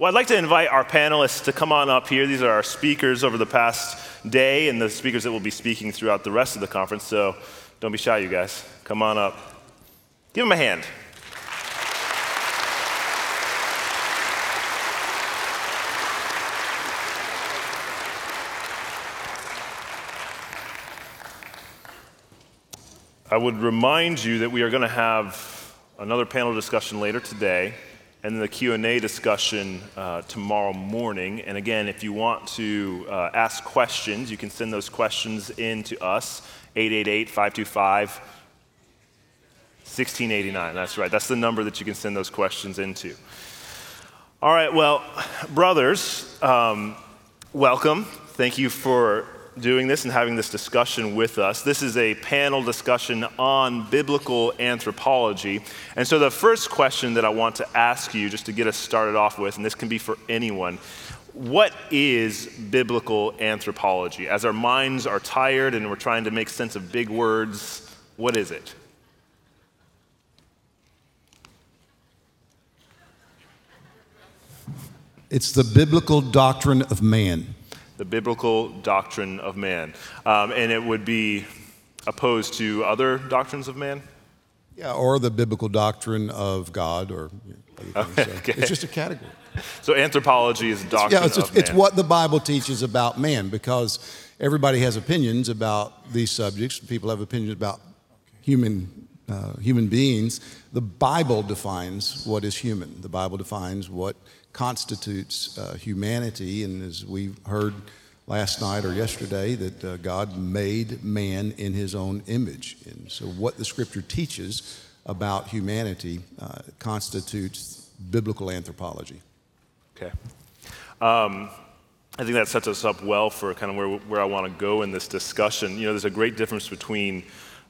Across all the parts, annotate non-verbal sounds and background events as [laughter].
Well, I'd like to invite our panelists to come on up here. These are our speakers over the past day and the speakers that will be speaking throughout the rest of the conference. So don't be shy, you guys. Come on up. Give them a hand. I would remind you that we are going to have another panel discussion later today and then the q&a discussion uh, tomorrow morning. And again if you want to uh, ask questions you can send those questions in to us 888-525 1689 that's right. That's the number that you can send those questions into. All right. Well brothers um, welcome. Thank you for doing this and having this discussion with us. This is a panel discussion on biblical anthropology. And so, the first question that I want to ask you, just to get us started off with, and this can be for anyone what is biblical anthropology? As our minds are tired and we're trying to make sense of big words, what is it? It's the biblical doctrine of man the biblical doctrine of man. Um, and it would be opposed to other doctrines of man? Yeah, or the biblical doctrine of God or okay, [laughs] so okay. It's just a category. So anthropology is doctrine yeah, it's, it's what the Bible teaches about man because everybody has opinions about these subjects. People have opinions about human, uh, human beings. The Bible defines what is human. The Bible defines what constitutes uh, humanity. And as we heard last night or yesterday, that uh, God made man in his own image. And so, what the scripture teaches about humanity uh, constitutes biblical anthropology. Okay. Um, I think that sets us up well for kind of where, where I want to go in this discussion. You know, there's a great difference between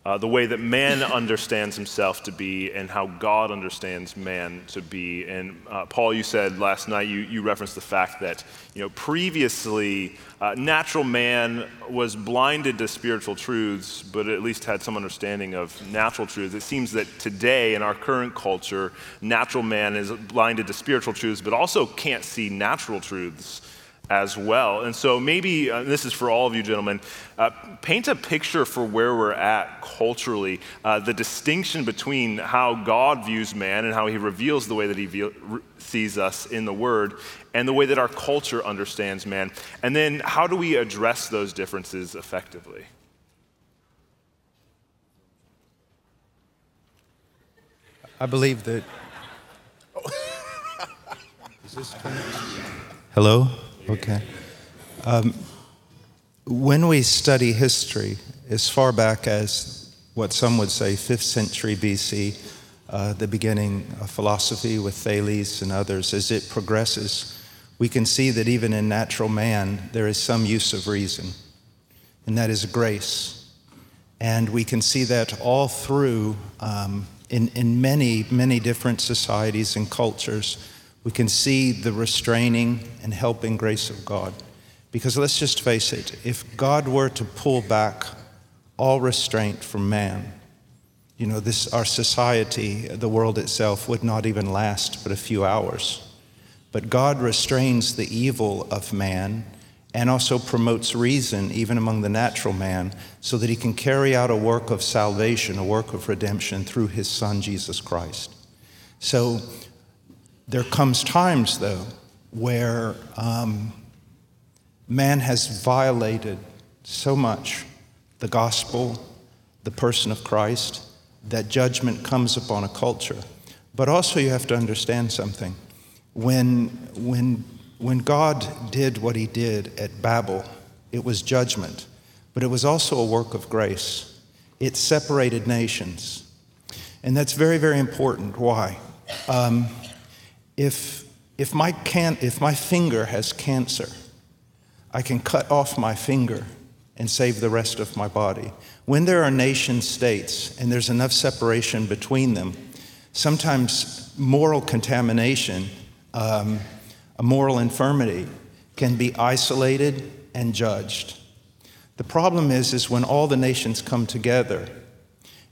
uh, the way that man [laughs] understands himself to be and how God understands man to be. And uh, Paul, you said last night, you, you referenced the fact that, you know, previously, uh, natural man was blinded to spiritual truths, but at least had some understanding of natural truths. It seems that today, in our current culture, natural man is blinded to spiritual truths, but also can't see natural truths as well. And so, maybe uh, this is for all of you gentlemen uh, paint a picture for where we're at culturally, uh, the distinction between how God views man and how he reveals the way that he ve- sees us in the Word, and the way that our culture understands man. And then, how do we address those differences effectively? I believe that. [laughs] Hello? Okay. Um, when we study history, as far back as what some would say 5th century BC, uh, the beginning of philosophy with Thales and others, as it progresses, we can see that even in natural man, there is some use of reason, and that is grace. And we can see that all through um, in, in many, many different societies and cultures we can see the restraining and helping grace of God. Because let's just face it, if God were to pull back all restraint from man, you know, this, our society, the world itself, would not even last but a few hours. But God restrains the evil of man and also promotes reason even among the natural man so that he can carry out a work of salvation, a work of redemption through his son, Jesus Christ. So there comes times, though, where um, man has violated so much the gospel, the person of Christ, that judgment comes upon a culture. But also, you have to understand something. When, when, when God did what he did at Babel, it was judgment, but it was also a work of grace. It separated nations. And that's very, very important. Why? Um, if, if, my can, if my finger has cancer, I can cut off my finger and save the rest of my body. When there are nation states and there's enough separation between them, sometimes moral contamination, um, a moral infirmity, can be isolated and judged. The problem is, is when all the nations come together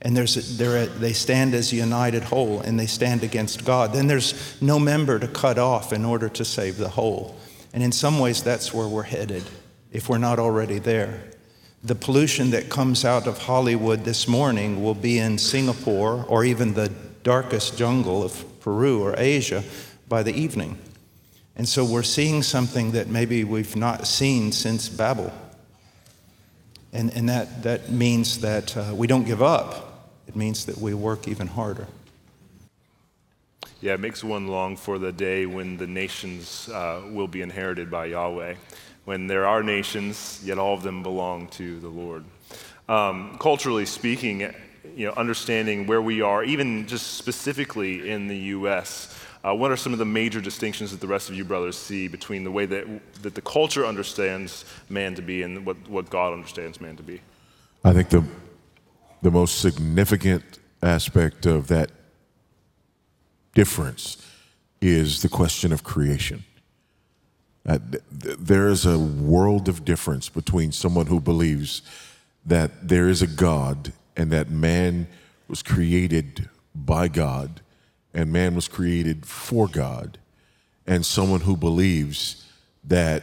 and there's a, a, they stand as a united whole and they stand against God. Then there's no member to cut off in order to save the whole. And in some ways, that's where we're headed, if we're not already there. The pollution that comes out of Hollywood this morning will be in Singapore or even the darkest jungle of Peru or Asia by the evening. And so we're seeing something that maybe we've not seen since Babel. And, and that, that means that uh, we don't give up it means that we work even harder. Yeah, it makes one long for the day when the nations uh, will be inherited by Yahweh. When there are nations, yet all of them belong to the Lord. Um, culturally speaking, you know, understanding where we are, even just specifically in the U.S., uh, what are some of the major distinctions that the rest of you brothers see between the way that, that the culture understands man to be and what, what God understands man to be? I think the the most significant aspect of that difference is the question of creation. Uh, th- there is a world of difference between someone who believes that there is a God and that man was created by God and man was created for God, and someone who believes that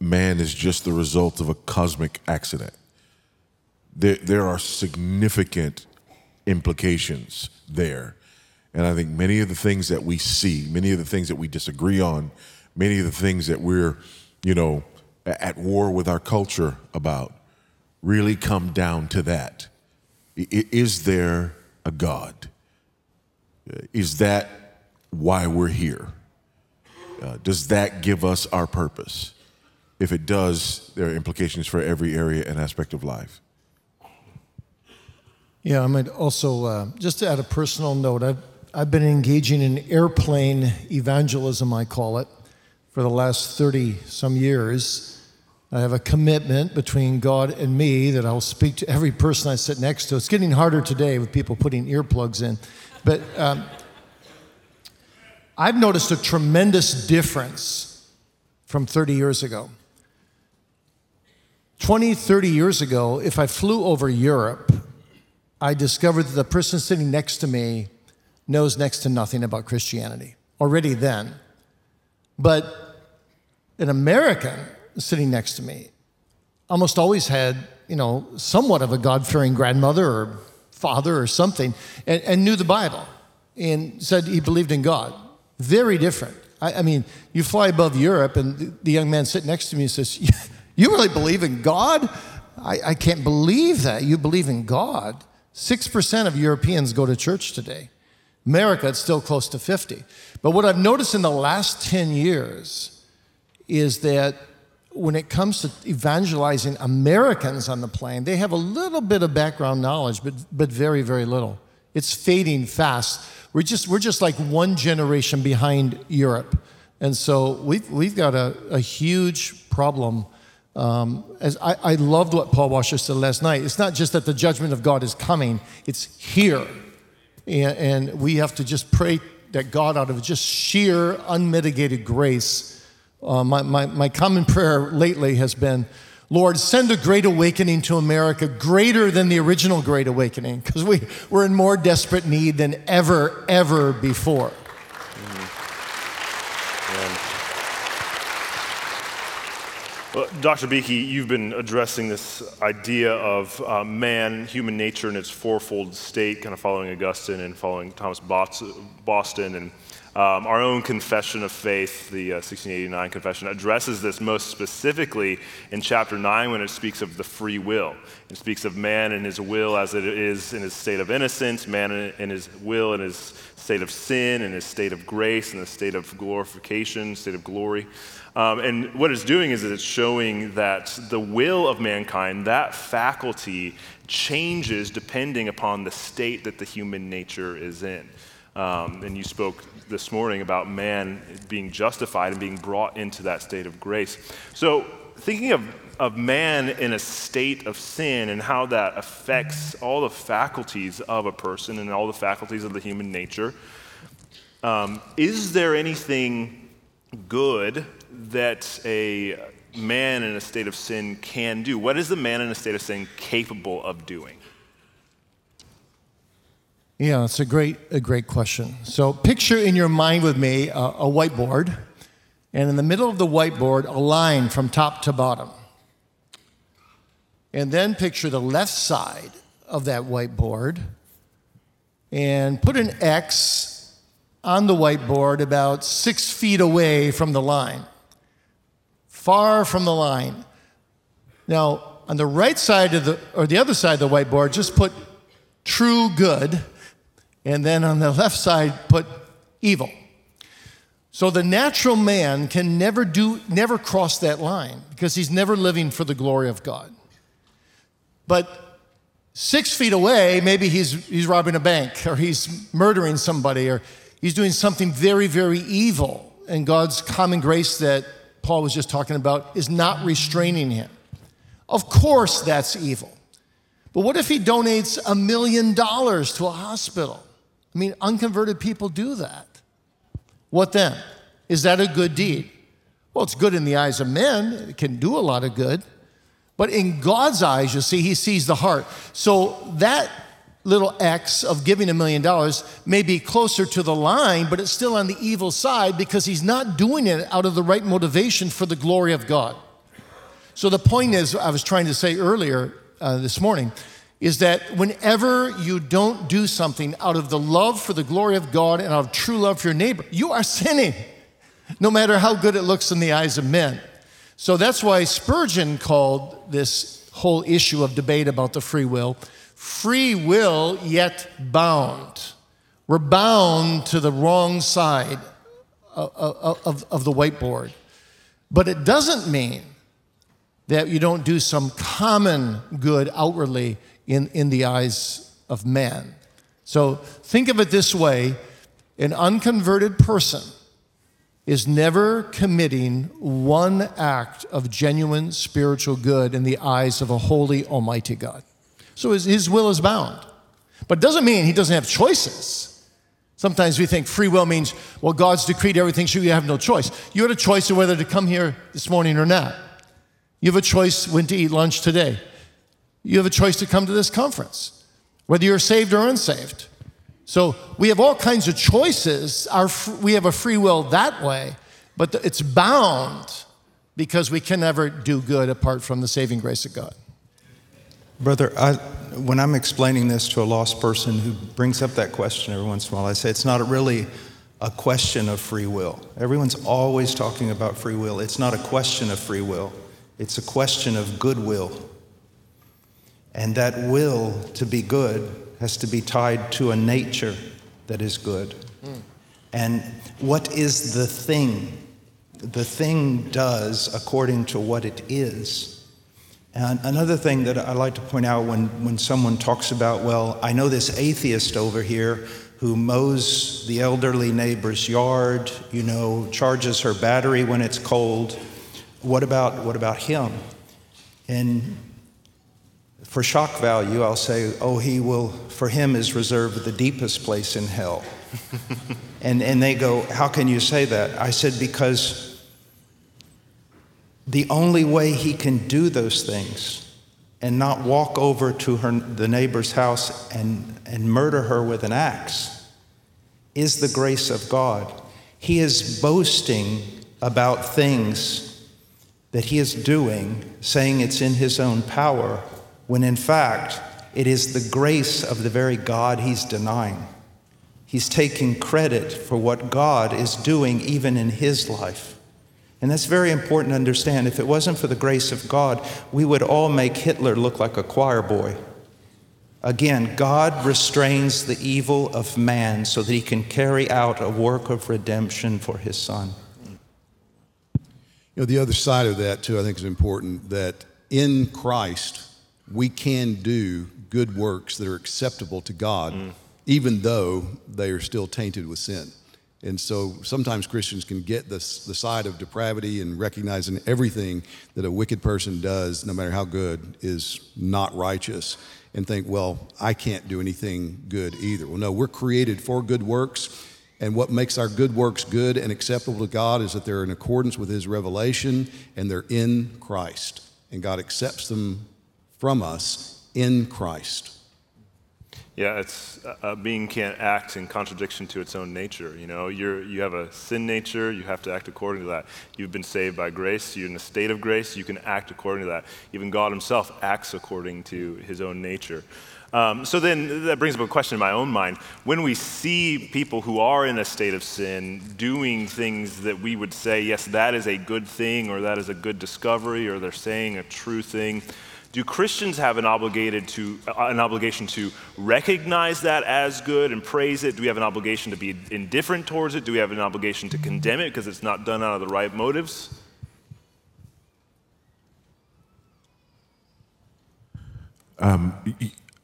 man is just the result of a cosmic accident there, there are significant implications there. And I think many of the things that we see, many of the things that we disagree on, many of the things that we're, you know, at war with our culture about really come down to that. Is there a God? Is that why we're here? Uh, does that give us our purpose? If it does, there are implications for every area and aspect of life. Yeah, I might also, uh, just to add a personal note, I've, I've been engaging in airplane evangelism, I call it, for the last 30 some years. I have a commitment between God and me that I'll speak to every person I sit next to. It's getting harder today with people putting earplugs in. But um, I've noticed a tremendous difference from 30 years ago. 20, 30 years ago, if I flew over Europe, I discovered that the person sitting next to me knows next to nothing about Christianity already then. But an American sitting next to me almost always had, you know, somewhat of a God fearing grandmother or father or something and, and, knew the Bible and said he believed in God. Very different. I, I mean, you fly above Europe and the, the, young man sitting next to me says, [laughs] You really believe in God? I, I can't believe that. You believe in God. 6% of Europeans go to church today. America, it's still close to 50. But what I've noticed in the last 10 years is that when it comes to evangelizing Americans on the plane, they have a little bit of background knowledge, but, but very, very little. It's fading fast. We're just, we're just like one generation behind Europe. And so we've, we've got a, a huge problem um, as I, I loved what Paul Washer said last night. It's not just that the judgment of God is coming, it's here. And, and we have to just pray that God, out of just sheer, unmitigated grace, uh, my, my, my common prayer lately has been, Lord, send a great awakening to America, greater than the original Great Awakening, because we, we're in more desperate need than ever, ever before. Well, Dr. Beeke, you've been addressing this idea of uh, man, human nature in its fourfold state, kind of following Augustine and following Thomas Boston. And um, our own confession of faith, the uh, 1689 confession, addresses this most specifically in chapter 9 when it speaks of the free will. It speaks of man and his will as it is in his state of innocence, man and his will in his state of sin, in his state of grace, in the state of glorification, state of glory. Um, and what it's doing is it's showing that the will of mankind, that faculty, changes depending upon the state that the human nature is in. Um, and you spoke this morning about man being justified and being brought into that state of grace. So, thinking of, of man in a state of sin and how that affects all the faculties of a person and all the faculties of the human nature, um, is there anything good that a man in a state of sin can do? What is the man in a state of sin capable of doing? Yeah, it's a great, a great question. So picture in your mind with me a, a whiteboard, and in the middle of the whiteboard, a line from top to bottom. And then picture the left side of that whiteboard and put an X on the whiteboard about six feet away from the line, far from the line. Now, on the right side of the, or the other side of the whiteboard, just put true good and then on the left side put evil. So the natural man can never do never cross that line because he's never living for the glory of God. But six feet away, maybe he's he's robbing a bank or he's murdering somebody or he's doing something very, very evil. And God's common grace that Paul was just talking about is not restraining him. Of course that's evil. But what if he donates a million dollars to a hospital? I mean, unconverted people do that. What then? Is that a good deed? Well, it's good in the eyes of men, it can do a lot of good. But in God's eyes, you see, He sees the heart. So that little X of giving a million dollars may be closer to the line, but it's still on the evil side because He's not doing it out of the right motivation for the glory of God. So the point is, I was trying to say earlier uh, this morning, is that whenever you don't do something out of the love for the glory of God and out of true love for your neighbor, you are sinning, no matter how good it looks in the eyes of men. So that's why Spurgeon called this whole issue of debate about the free will free will yet bound. We're bound to the wrong side of, of, of the whiteboard. But it doesn't mean that you don't do some common good outwardly in, in the eyes of man. So think of it this way an unconverted person is never committing one act of genuine spiritual good in the eyes of a holy, almighty God. So his, his will is bound. But it doesn't mean he doesn't have choices. Sometimes we think free will means, well, God's decreed everything, so you have no choice. You had a choice of whether to come here this morning or not. You have a choice when to eat lunch today you have a choice to come to this conference, whether you're saved or unsaved. So we have all kinds of choices. Our, we have a free will that way, but it's bound because we can never do good apart from the saving grace of God. Brother, I, when I'm explaining this to a lost person who brings up that question every once in a while, I say it's not really a question of free will. Everyone's always talking about free will. It's not a question of free will, it's a question of goodwill. And that will to be good has to be tied to a nature that is good. Mm. And what is the thing? The thing does according to what it is. And another thing that I like to point out when, when someone talks about, well, I know this atheist over here who mows the elderly neighbor's yard, you know, charges her battery when it's cold. What about, what about him? And for shock value, I'll say, oh, he will, for him is reserved the deepest place in hell. [laughs] and, and they go, how can you say that? I said, because the only way he can do those things and not walk over to her, the neighbor's house and, and murder her with an axe is the grace of God. He is boasting about things that he is doing, saying it's in his own power when in fact it is the grace of the very God he's denying. He's taking credit for what God is doing even in his life. And that's very important to understand. If it wasn't for the grace of God, we would all make Hitler look like a choir boy. Again, God restrains the evil of man so that he can carry out a work of redemption for his son. You know, the other side of that, too, I think is important that in Christ, we can do good works that are acceptable to God, mm. even though they are still tainted with sin. And so sometimes Christians can get this, the side of depravity and recognizing everything that a wicked person does, no matter how good, is not righteous, and think, well, I can't do anything good either. Well, no, we're created for good works. And what makes our good works good and acceptable to God is that they're in accordance with His revelation and they're in Christ. And God accepts them from us in Christ. Yeah, it's uh, a being can't act in contradiction to its own nature. You know, you're, you have a sin nature, you have to act according to that. You've been saved by grace, you're in a state of grace, you can act according to that. Even God Himself acts according to His own nature. Um, so then that brings up a question in my own mind. When we see people who are in a state of sin doing things that we would say, yes, that is a good thing, or that is a good discovery, or they're saying a true thing, do Christians have an, obligated to, uh, an obligation to recognize that as good and praise it? Do we have an obligation to be indifferent towards it? Do we have an obligation to condemn it because it's not done out of the right motives? Um,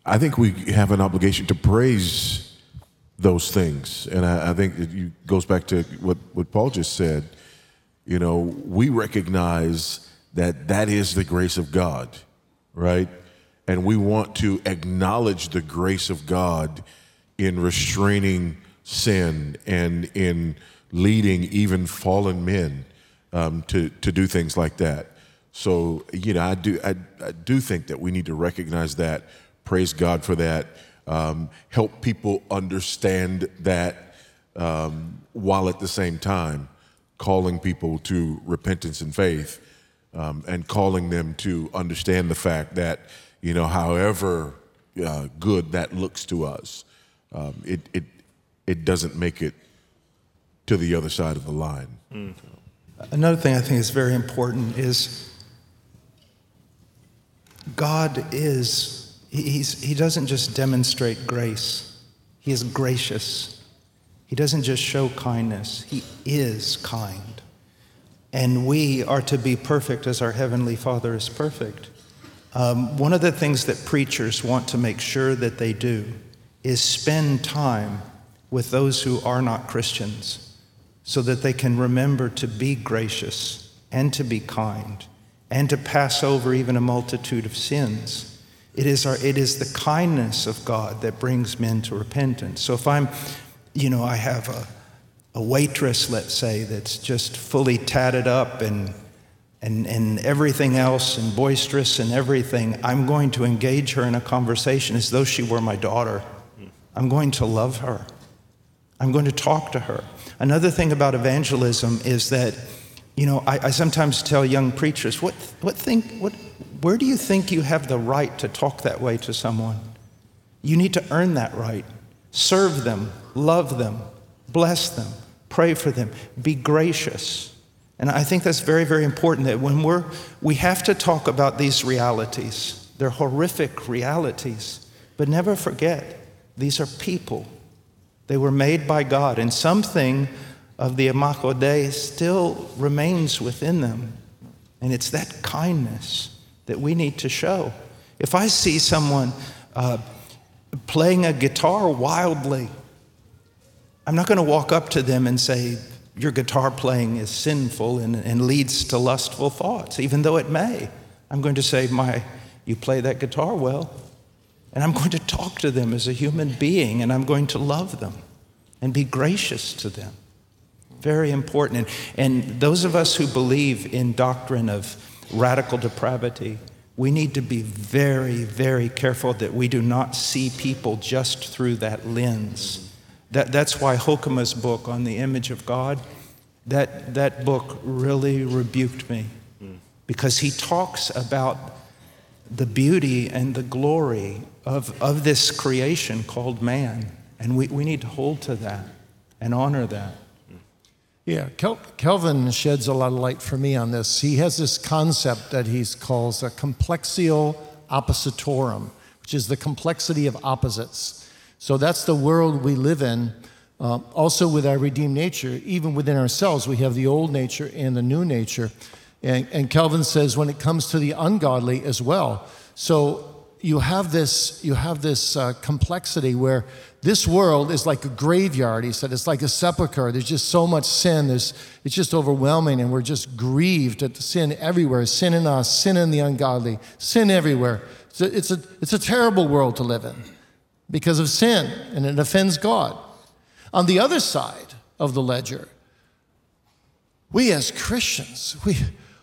I think we have an obligation to praise those things. And I, I think it goes back to what, what Paul just said. You know, we recognize that that is the grace of God right? And we want to acknowledge the grace of God in restraining sin and in leading even fallen men um, to, to do things like that. So, you know, I do, I, I, do think that we need to recognize that, praise God for that, um, help people understand that um, while at the same time calling people to repentance and faith um, and calling them to understand the fact that, you know, however uh, good that looks to us, um, it, it, it doesn't make it to the other side of the line. Mm. Another thing I think is very important is God is, he's, he doesn't just demonstrate grace, he is gracious. He doesn't just show kindness, he is kind and we are to be perfect as our Heavenly Father is perfect. Um, one of the things that preachers want to make sure that they do is spend time with those who are not Christians so that they can remember to be gracious and to be kind and to pass over even a multitude of sins. It is, our, it is the kindness of God that brings men to repentance. So if I'm, you know, I have a, a waitress, let's say, that's just fully tatted up and, and, and everything else and boisterous and everything, I'm going to engage her in a conversation as though she were my daughter. I'm going to love her. I'm going to talk to her. Another thing about evangelism is that, you know, I, I sometimes tell young preachers, what, what think, what, where do you think you have the right to talk that way to someone? You need to earn that right. Serve them, love them, bless them, Pray for them. Be gracious. And I think that's very, very important that when we're, we have to talk about these realities. They're horrific realities. But never forget, these are people. They were made by God, and something of the Imago Dei still remains within them. And it's that kindness that we need to show. If I see someone uh, playing a guitar wildly, I'm not going to walk up to them and say, Your guitar playing is sinful and, and leads to lustful thoughts, even though it may. I'm going to say, My, you play that guitar well. And I'm going to talk to them as a human being and I'm going to love them and be gracious to them. Very important. And, and those of us who believe in doctrine of radical depravity, we need to be very, very careful that we do not see people just through that lens that, that's why Hoekema's book on the image of God, that, that book really rebuked me because he talks about the beauty and the glory of, of this creation called man. And we, we need to hold to that and honor that. Yeah, Kel- Calvin sheds a lot of light for me on this. He has this concept that he calls a complexio oppositorum, which is the complexity of opposites. So that's the world we live in. Uh, also, with our redeemed nature, even within ourselves, we have the old nature and the new nature. And, and Calvin says when it comes to the ungodly as well. So you have this, you have this uh, complexity where this world is like a graveyard. He said it's like a sepulcher. There's just so much sin. There's, it's just overwhelming, and we're just grieved at the sin everywhere. Sin in us, sin in the ungodly, sin everywhere. It's a, it's a, it's a terrible world to live in because of sin, and it offends God. On the other side of the ledger, we as Christians, we,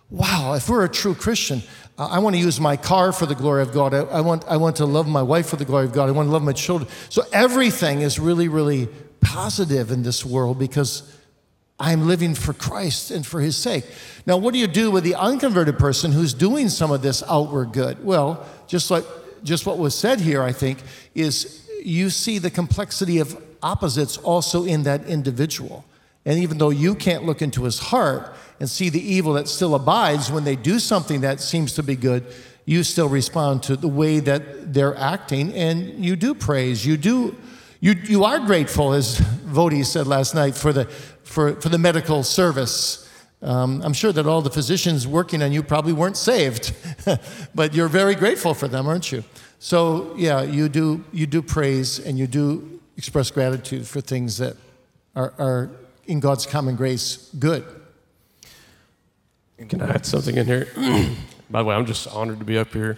wow, if we're a true Christian, I want to use my car for the glory of God. I, I, want, I want to love my wife for the glory of God. I want to love my children. So everything is really, really positive in this world because I'm living for Christ and for his sake. Now, what do you do with the unconverted person who's doing some of this outward good? Well, just like just what was said here, I think, is you see the complexity of opposites also in that individual. And even though you can't look into his heart and see the evil that still abides when they do something that seems to be good, you still respond to the way that they're acting and you do praise. You do you, you are grateful, as Voddie said last night, for the, for, for the medical service. Um, I'm sure that all the physicians working on you probably weren't saved, [laughs] but you're very grateful for them, aren't you? So, yeah, you do, you do praise and you do express gratitude for things that are, are in God's common grace good. Can I add something in here? [clears throat] By the way, I'm just honored to be up here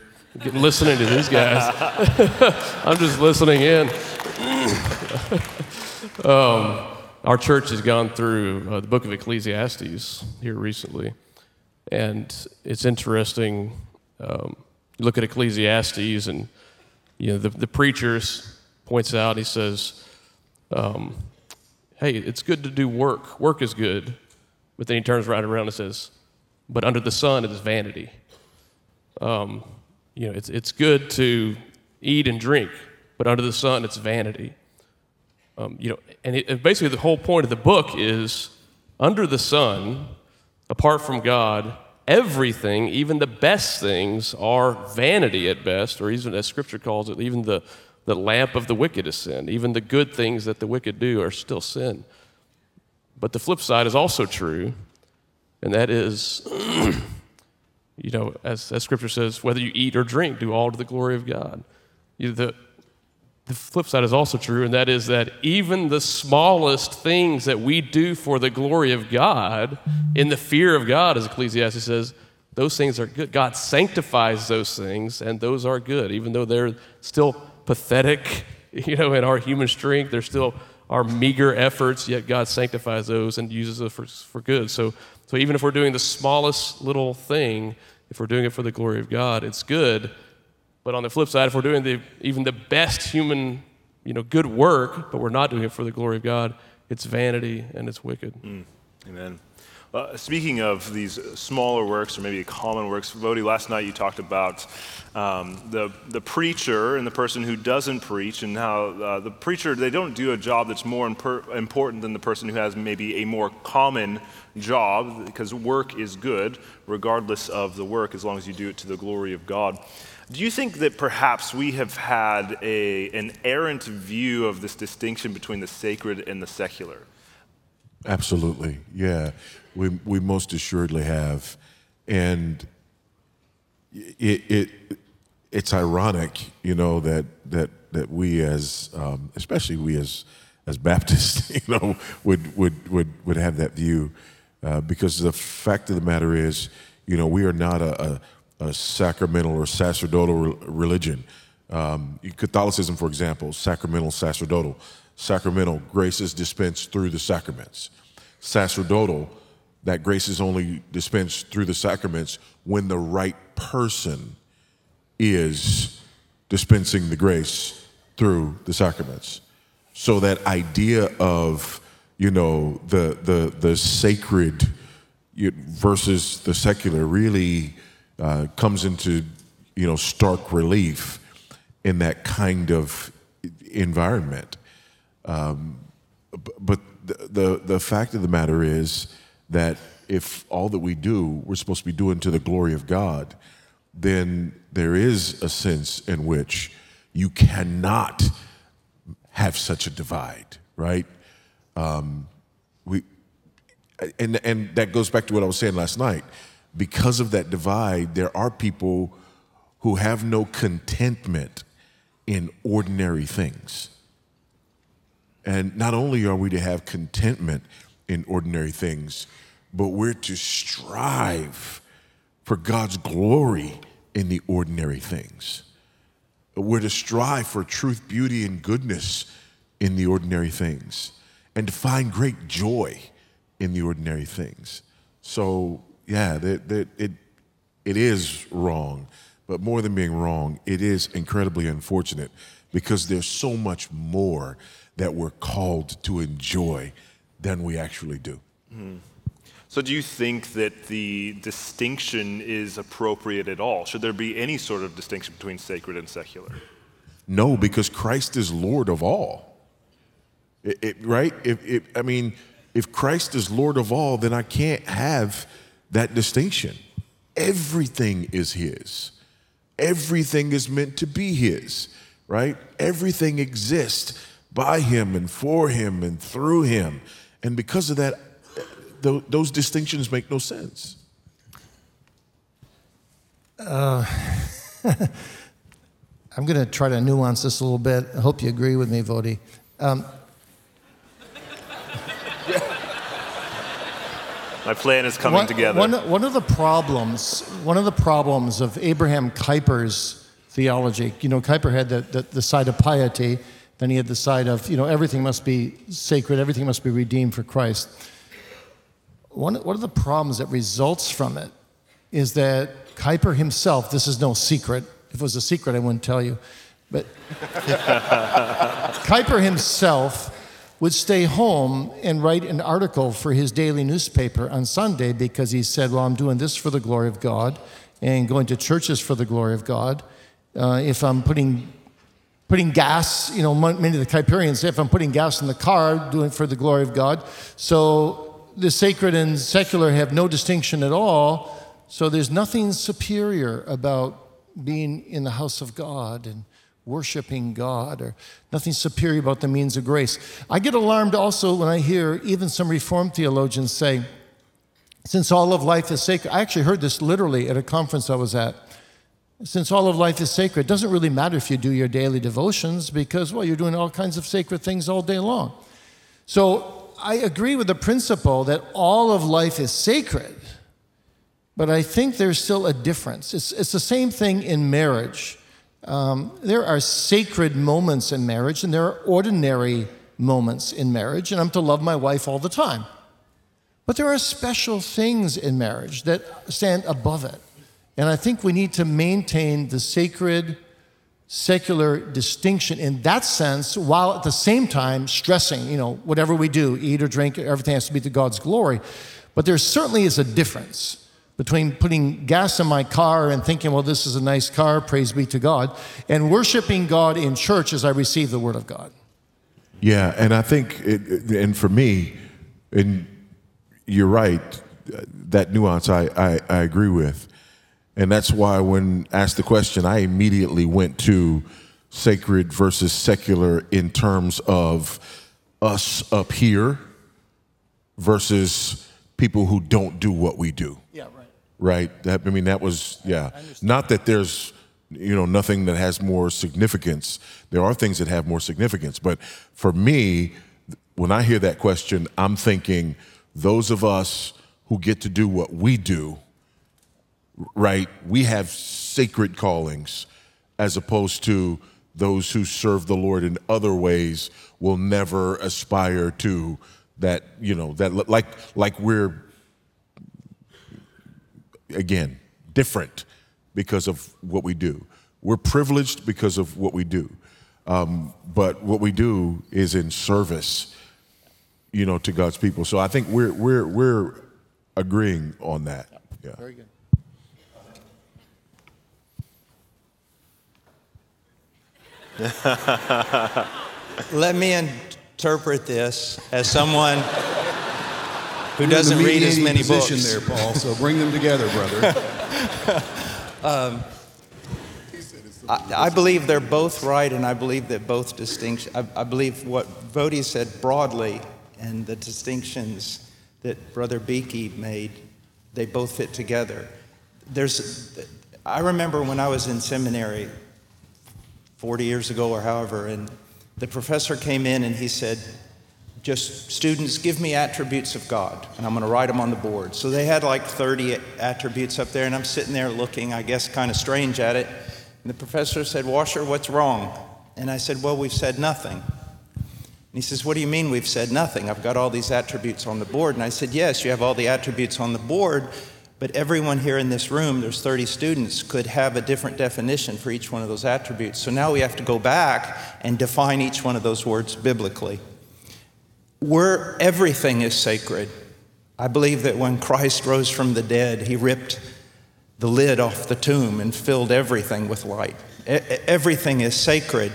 listening to these guys. [laughs] I'm just listening in. [clears throat] um, our church has gone through uh, the book of Ecclesiastes here recently, and it's interesting. Um, look at Ecclesiastes, and you know the, the preachers points out. He says, um, "Hey, it's good to do work. Work is good," but then he turns right around and says, "But under the sun it is vanity." Um, you know, it's, it's good to eat and drink, but under the sun, it's vanity. Um, you know, and it, basically the whole point of the book is under the sun, apart from God, everything, even the best things, are vanity at best, or even as Scripture calls it, even the, the lamp of the wicked is sin. Even the good things that the wicked do are still sin. But the flip side is also true, and that is [clears throat] You know, as, as scripture says, whether you eat or drink, do all to the glory of God. You the, the flip side is also true, and that is that even the smallest things that we do for the glory of God, in the fear of God, as Ecclesiastes says, those things are good. God sanctifies those things, and those are good, even though they're still pathetic, [laughs] you know, in our human strength. They're still our meager efforts, yet God sanctifies those and uses them for, for good. So so even if we're doing the smallest little thing, if we're doing it for the glory of God, it's good. But on the flip side, if we're doing the, even the best human, you know, good work, but we're not doing it for the glory of God, it's vanity and it's wicked. Mm. Amen. Uh, speaking of these smaller works or maybe common works, Voddie, last night you talked about um, the, the preacher and the person who doesn't preach, and how uh, the preacher, they don't do a job that's more imper- important than the person who has maybe a more common job, because work is good, regardless of the work, as long as you do it to the glory of God. Do you think that perhaps we have had a, an errant view of this distinction between the sacred and the secular? Absolutely, yeah. We, we most assuredly have. And it, it, it's ironic, you know, that, that, that we as, um, especially we as, as Baptists, [laughs] you know, would, would, would, would have that view. Uh, because the fact of the matter is, you know, we are not a, a, a sacramental or sacerdotal re- religion. Um, Catholicism, for example, sacramental, sacerdotal. Sacramental, grace is dispensed through the sacraments. Sacerdotal, that grace is only dispensed through the sacraments when the right person is dispensing the grace through the sacraments. So that idea of, you know, the the the sacred versus the secular really uh, comes into, you know, stark relief in that kind of environment. Um, but the, the the fact of the matter is that if all that we do we're supposed to be doing to the glory of God, then there is a sense in which you cannot have such a divide, right? Um, we, and, and that goes back to what I was saying last night. Because of that divide, there are people who have no contentment in ordinary things. And not only are we to have contentment in ordinary things, but we're to strive for God's glory in the ordinary things. We're to strive for truth, beauty, and goodness in the ordinary things and to find great joy in the ordinary things. So, yeah, that, that it, it is wrong. But more than being wrong, it is incredibly unfortunate because there's so much more that we're called to enjoy than we actually do. Mm-hmm. So, do you think that the distinction is appropriate at all? Should there be any sort of distinction between sacred and secular? No, because Christ is Lord of all. It- it- right? If, if, I mean, if Christ is Lord of all, then I can't have that distinction. Everything is His. Everything is meant to be His, right? Everything exists by Him and for Him and through Him. And because of that, those distinctions make no sense. Uh, [laughs] I'm going to try to nuance this a little bit. I hope you agree with me, Voddie. Um, My plan is coming one, together. One, one of the problems, one of the problems of Abraham Kuyper's theology, you know, Kuyper had the, the, the side of piety, then he had the side of, you know, everything must be sacred, everything must be redeemed for Christ. One, one of the problems that results from it is that Kuyper himself, this is no secret. If it was a secret, I wouldn't tell you. But [laughs] Kuyper himself would stay home and write an article for his daily newspaper on Sunday because he said, Well, I'm doing this for the glory of God and going to churches for the glory of God. Uh, if I'm putting putting gas, you know, many of the Kuyperians say, if I'm putting gas in the car, doing it for the glory of God. So the sacred and secular have no distinction at all. So there's nothing superior about being in the house of God and worshiping God, or nothing superior about the means of grace. I get alarmed also when I hear even some Reformed theologians say, since all of life is sacred, I actually heard this literally at a conference I was at. Since all of life is sacred, it doesn't really matter if you do your daily devotions because, well, you're doing all kinds of sacred things all day long. So I agree with the principle that all of life is sacred, but I think there's still a difference. It's, it's the same thing in marriage. Um, there are sacred moments in marriage, and there are ordinary moments in marriage, and I'm to love my wife all the time. But there are special things in marriage that stand above it. And I think we need to maintain the sacred secular distinction in that sense while at the same time stressing, you know, whatever we do, eat or drink, everything has to be to God's glory. But there certainly is a difference between putting gas in my car and thinking, well, this is a nice car, praise be to God, and worshiping God in church as I receive the word of God. Yeah, and I think, it, and for me, and you're right, that nuance I, I, I agree with. And that's why when asked the question, I immediately went to sacred versus secular in terms of us up here versus people who don't do what we do. Right? That, I mean, that was, yeah. Not that there's, you know, nothing that has more significance. There are things that have more significance. But for me, when I hear that question, I'm thinking those of us who get to do what we do, right? We have sacred callings as opposed to those who serve the Lord in other ways will never aspire to that, you know, that like like we're again, different because of what we do. We're privileged because of what we do. Um, but what we do is in service, you know, to God's people. So I think we're, we're, we're agreeing on that. Yeah. Very good. [laughs] Let me interpret this as someone who doesn't read as many position books. there, Paul. So bring them together, brother. [laughs] Um, I, I believe they're both right, and I believe that both distinctions. I, I believe what Voddie said broadly and the distinctions that Brother Beeke made, they both fit together. There's, I remember when I was in seminary 40 years ago or however, and the professor came in and he said, just students, give me attributes of God, and I'm going to write them on the board. So they had like 30 attributes up there, and I'm sitting there looking, I guess, kind of strange at it. And the professor said, Washer, what's wrong? And I said, Well, we've said nothing. And he says, What do you mean we've said nothing? I've got all these attributes on the board. And I said, Yes, you have all the attributes on the board, But everyone here in this room, there's 30 students, could have a different definition for each one of those attributes. So now we have to go back and define each one of those words biblically. Where everything is sacred. I believe that when Christ rose from the dead, he ripped the lid off the tomb and filled everything with light. Everything is sacred.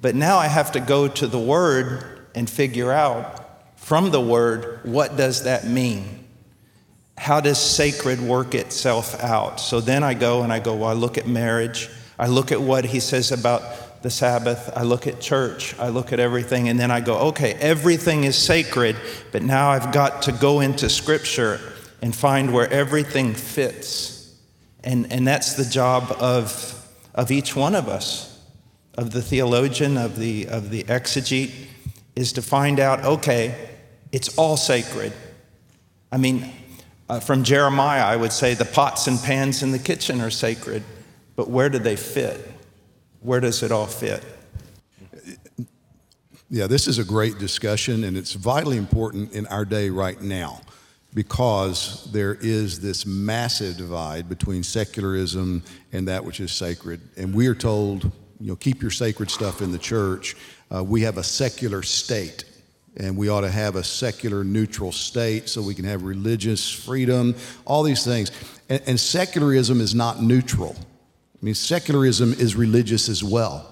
But now I have to go to the Word and figure out from the Word what does that mean? How does sacred work itself out? So then I go and I go, well, I look at marriage. I look at what he says about the Sabbath. I look at church. I look at everything. And then I go, okay, everything is sacred, but now I've got to go into Scripture and find where everything fits and, and that's the job of, of each one of us, of the theologian, of the, of the exegete, is to find out okay, it's all sacred. I mean, uh, from Jeremiah, I would say the pots and pans in the kitchen are sacred, but where do they fit? Where does it all fit? Yeah, this is a great discussion, and it's vitally important in our day right now because there is this massive divide between secularism and that which is sacred. And we are told, you know, keep your sacred stuff in the church. Uh, we have a secular state, and we ought to have a secular neutral state so we can have religious freedom, all these things. And, and secularism is not neutral. I mean, secularism is religious as well.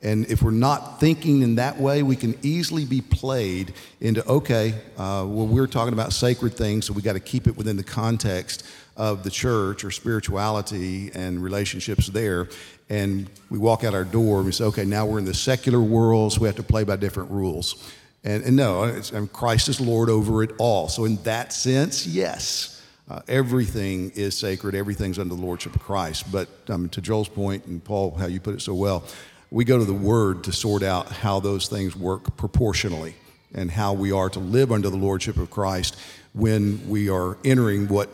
And if we're not thinking in that way, we can easily be played into, okay, uh, well, we're talking about sacred things, so we got to keep it within the context of the church or spirituality and relationships there. And we walk out our door and we say, okay, now we're in the secular world, so we have to play by different rules. And, and no, Christ is Lord over it all. So, in that sense, yes, uh, everything is sacred, everything's under the Lordship of Christ. But um, to Joel's point, and Paul, how you put it so well, we go to the Word to sort out how those things work proportionally and how we are to live under the Lordship of Christ when we are entering what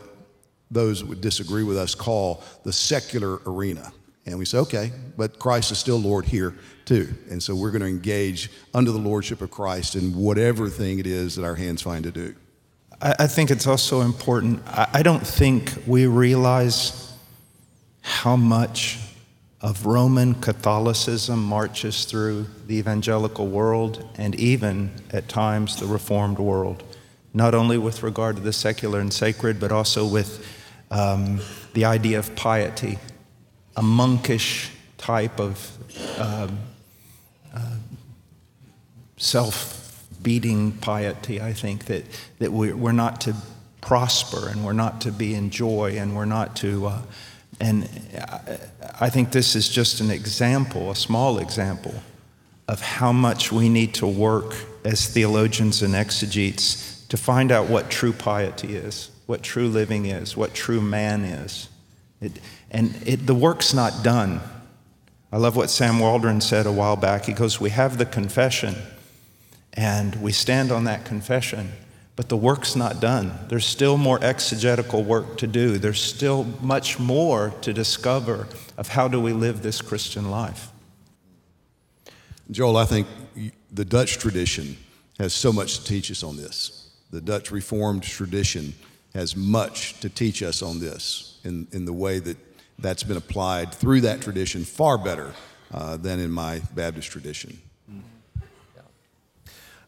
those who would disagree with us call the secular arena. And we say, okay, but Christ is still Lord here too. And so we're going to engage under the Lordship of Christ in whatever thing it is that our hands find to do. I think it's also important. I don't think we realize how much of Roman Catholicism marches through the evangelical world and even at times the Reformed world, not only with regard to the secular and sacred, but also with um, the idea of piety, a monkish type of uh, uh, self beating piety, I think, that, that we're not to prosper and we're not to be in joy and we're not to. Uh, and I think this is just an example, a small example, of how much we need to work as theologians and exegetes to find out what true piety is, what true living is, what true man is. It, and it, the work's not done. I love what Sam Waldron said a while back. He goes, We have the confession, and we stand on that confession. But the work's not done. There's still more exegetical work to do. There's still much more to discover of how do we live this Christian life. Joel, I think the Dutch tradition has so much to teach us on this. The Dutch Reformed tradition has much to teach us on this in, in the way that that's been applied through that tradition far better uh, than in my Baptist tradition.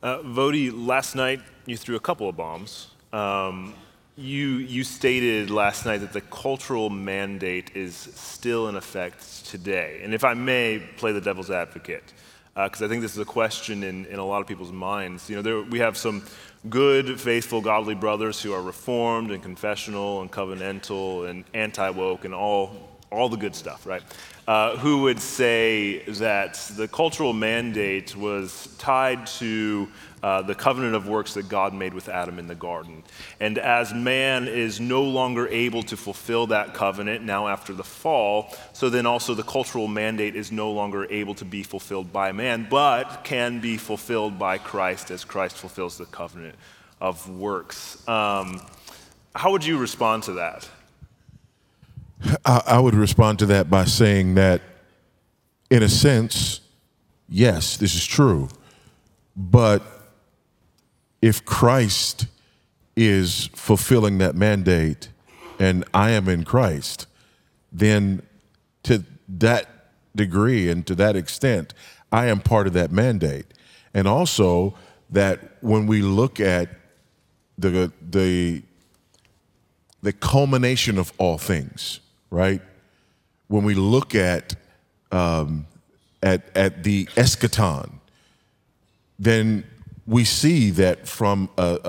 Uh, Voddie, last night you threw a couple of bombs. Um, you, you stated last night that the cultural mandate is still in effect today. And if I may play the devil's advocate, because uh, I think this is a question in, in a lot of people's minds. You know, there, we have some good, faithful, godly brothers who are reformed and confessional and covenantal and anti woke and all, all the good stuff, right? Uh, who would say that the cultural mandate was tied to uh, the covenant of works that God made with Adam in the garden. And as man is no longer able to fulfill that covenant now after the fall, so then also the cultural mandate is no longer able to be fulfilled by man, but can be fulfilled by Christ as Christ fulfills the covenant of works. Um, how would you respond to that? I, I would respond to that by saying that, in a sense, yes, this is true. But if Christ is fulfilling that mandate, and I am in Christ, then to that degree and to that extent, I am part of that mandate. And also that when we look at the the the culmination of all things, right? When we look at um, at at the eschaton, then we see that from a,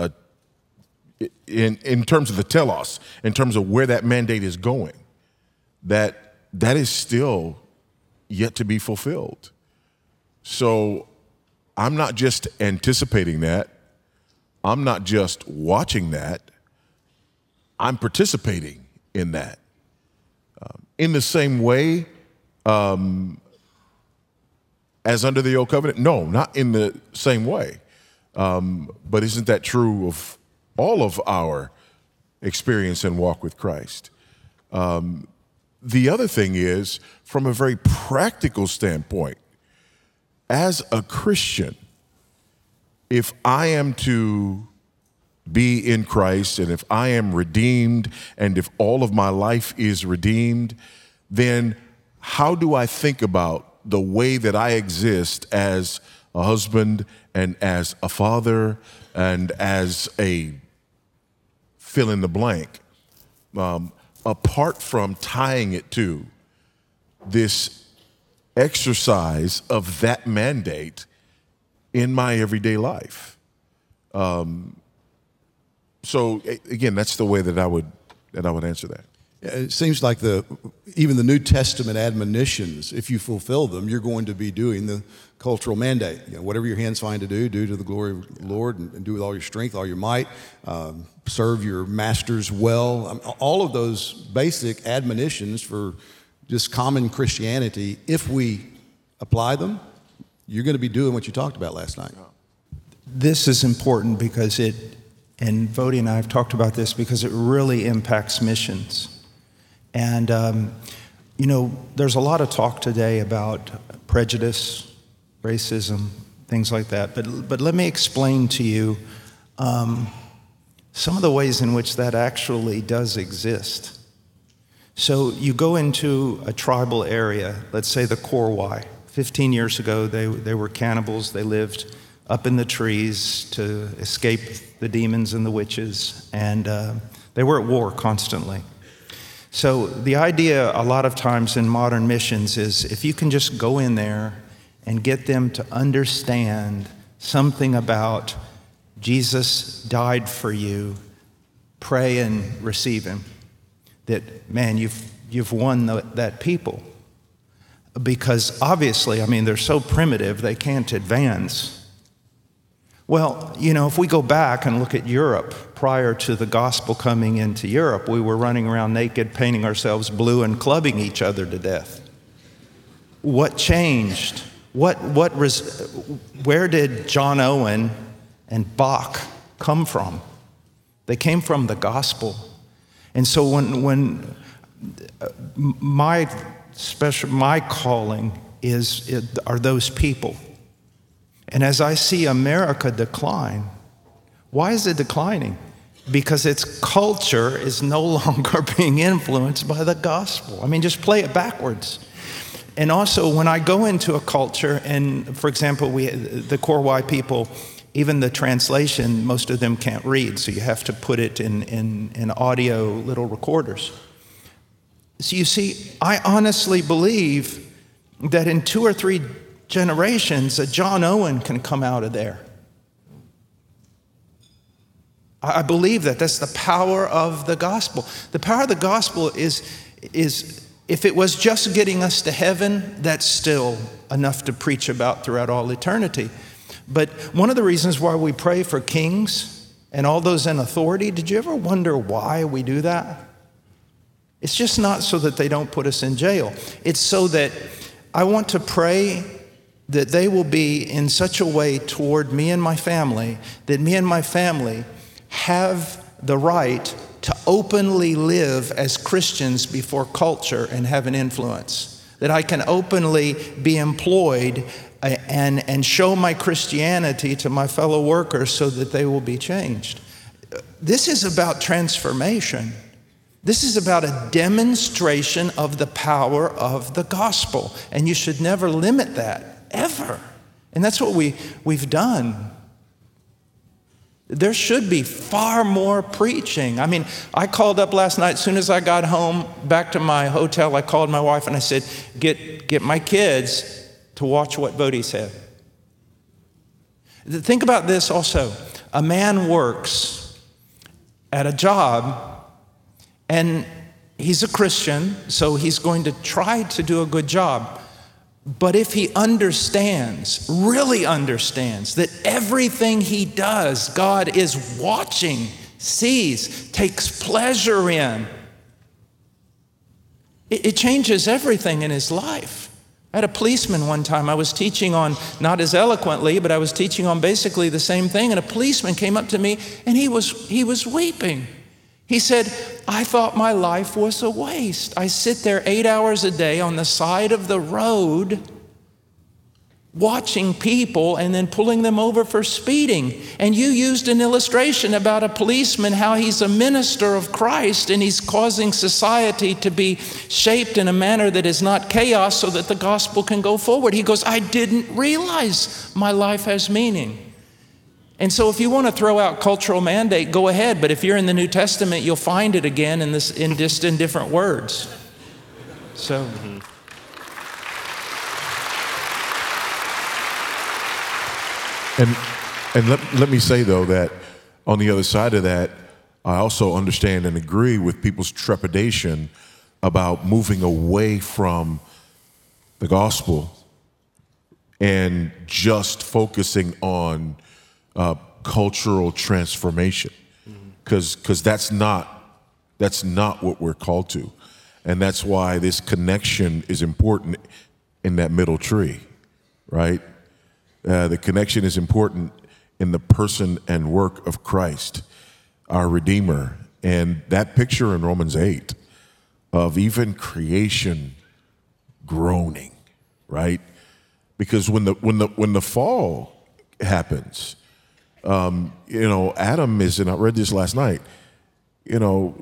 a in in terms of the telos, in terms of where that mandate is going, that that is still yet to be fulfilled. So I'm not just anticipating that. I'm not just watching that. I'm participating in that. In the same way um, as under the old covenant? No, not in the same way. Um, but isn't that true of all of our experience and walk with Christ? Um, the other thing is, from a very practical standpoint, as a Christian, if I am to be in Christ and if I am redeemed and if all of my life is redeemed, then how do I think about the way that I exist as a husband and as a father and as a fill in the blank, um, apart from tying it to this exercise of that mandate in my everyday life. Um, so again, that's the way that I would that I would answer that. It seems like the even the New Testament admonitions, if you fulfill them, you're going to be doing the cultural mandate. You know, whatever your hands find to do, do to the glory of the Lord, and, and do with all your strength, all your might. Um, serve your masters well. Um, all of those basic admonitions for just common Christianity, if we apply them, you're going to be doing what you talked about last night. This is important because it, and Voddie and I have talked about this because it really impacts missions. And, um, you know, there's a lot of talk today about prejudice, racism, things like that. But, but let me explain to you um, some of the ways in which that actually does exist. So you go into a tribal area, let's say the Korowai. 15 years ago, they, they were cannibals. They lived up in the trees to escape the demons and the witches, and uh, they were at war constantly. So, the idea a lot of times in modern missions is if you can just go in there and get them to understand something about Jesus died for you, pray and receive him, that, man, you've, you've won the, that people. Because obviously, I mean, they're so primitive, they can't advance well, you know, if we go back and look at Europe prior to the gospel coming into Europe, we were running around naked, painting ourselves blue, and clubbing each other to death. What changed? What, what res, where did John Owen and Bach come from? They came from the gospel. And so when, when uh, my special, my calling is, are those people and as I see America decline, why is it declining? Because its culture is no [laughs] longer being influenced by the gospel. I mean, just play it backwards. And also, when I go into a culture, and for example, we, the Korowai people, even the translation, most of them can't read, so you have to put it in, in, in audio little recorders. So you see, I honestly believe that in two or three generations, a John Owen can come out of there. I believe that. That's the power of the gospel. The power of the gospel is, is if it was just getting us to heaven, that's still enough to preach about throughout all eternity. But one of the reasons why we pray for kings and all those in authority, did you ever wonder why we do that? It's just not so that they don't put us in jail. It's so that I want to pray that they will be in such a way toward me and my family that me and my family have the right to openly live as Christians before culture and have an influence. That I can openly be employed uh, and, and show my Christianity to my fellow workers so that they will be changed. This is about transformation. This is about a demonstration of the power of the gospel. And you should never limit that, ever. And that's what we, we've done. There should be far more preaching. I mean, I called up last night, as soon as I got home back to my hotel, I called my wife and I said, Get, get my kids to watch what Voddie said. Think about this also. A man works at a job and he's a Christian, so he's going to try to do a good job. But if he understands, really understands, that everything he does, God is watching, sees, takes pleasure in, it, it changes everything in his life. I had a policeman one time. I was teaching on, not as eloquently, but I was teaching on basically the same thing. And a policeman came up to me and he was, he was weeping. He said, I thought my life was a waste. I sit there eight hours a day on the side of the road watching people and then pulling them over for speeding. And you used an illustration about a policeman, how he's a minister of Christ and he's causing society to be shaped in a manner that is not chaos so that the gospel can go forward. He goes, I didn't realize my life has meaning. And so, if you want to throw out cultural mandate, go ahead. But if you're in the New Testament, you'll find it again in this in just in different words. So. And and let, let me say though that on the other side of that, I also understand and agree with people's trepidation about moving away from the gospel and just focusing on uh, cultural transformation. Because because that's not that's not what we're called to. And that's why this connection is important in that middle tree right? Uh, the connection is important in the person and work of christ our redeemer. And that picture in romans 8 of even creation groaning right? Because when the when the when the fall happens um, you know, Adam is, and I read this last night, you know,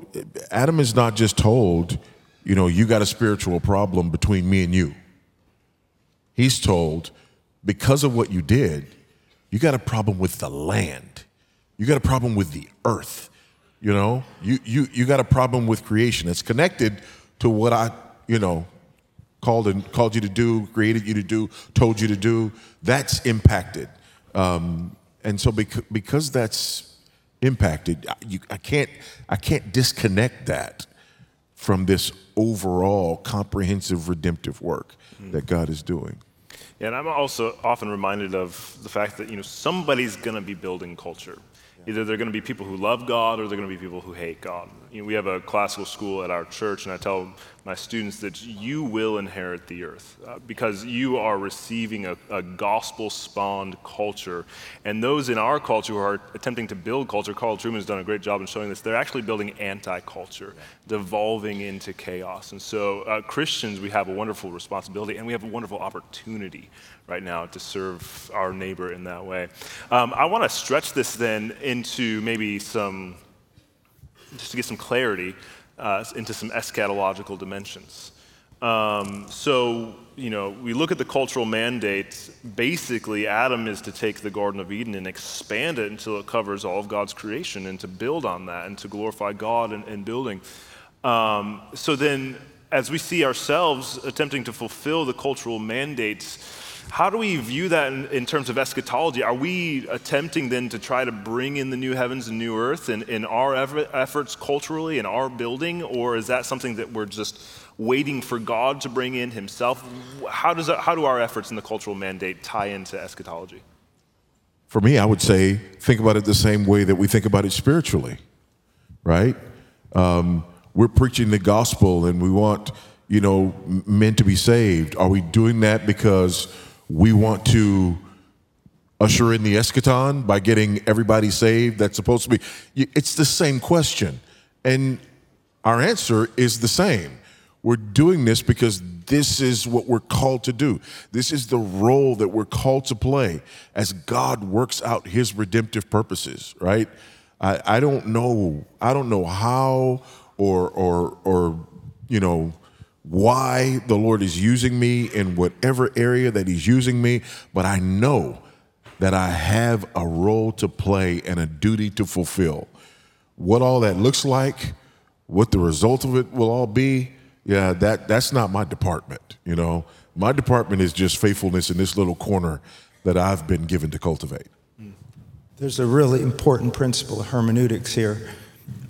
Adam is not just told, you know, you got a spiritual problem between me and you. He's told, because of what you did, you got a problem with the land. You got a problem with the earth. You know, you, you, you got a problem with creation. It's connected to what I, you know, called and called you to do, created you to do, told you to do. That's impacted. Um, and so because, because that's impacted, you, I, can't, I can't disconnect that from this overall comprehensive redemptive work mm. that God is doing. Yeah, and I'm also often reminded of the fact that you know somebody's going to be building culture. Either they're going to be people who love God or they're going to be people who hate God. You know, we have a classical school at our church, and I tell my students that you will inherit the earth uh, because you are receiving a, a gospel spawned culture. And those in our culture who are attempting to build culture, Carl Trueman has done a great job in showing this, they're actually building anti culture, devolving into chaos. And so, uh, Christians, we have a wonderful responsibility and we have a wonderful opportunity right now to serve our neighbor in that way. Um, I want to stretch this then into maybe some, just to get some clarity, uh, into some eschatological dimensions. Um, so, you know, we look at the cultural mandate. Basically, Adam is to take the Garden of Eden and expand it until it covers all of God's creation and to build on that and to glorify God in, in building. Um, so then, as we see ourselves attempting to fulfill the cultural mandates, how do we view that in, in, terms of eschatology? Are we attempting then to try to bring in the new heavens and new earth in, in our efforts culturally, in our building, or is that something that we're just waiting for God to bring in Himself? How, does that, how do our efforts in the cultural mandate tie into eschatology? For me, I would say think about it the same way that we think about it spiritually, right? Um, we're preaching the gospel and we want, you know, men to be saved. Are we doing that because we want to usher in the eschaton by getting everybody saved that's supposed to be. It's the same question. And our answer is the same. We're doing this because this is what we're called to do. This is the role that we're called to play as god works out his redemptive purposes right? I, I don't know i don't know how or or or you know why the Lord is using me in whatever area that He's using me, but I know that I have a role to play and a duty to fulfill. What all that looks like, what the result of it will all be, yeah, that that's not my department, you know. My department is just faithfulness in this little corner that I've been given to cultivate. There's a really important principle of hermeneutics here.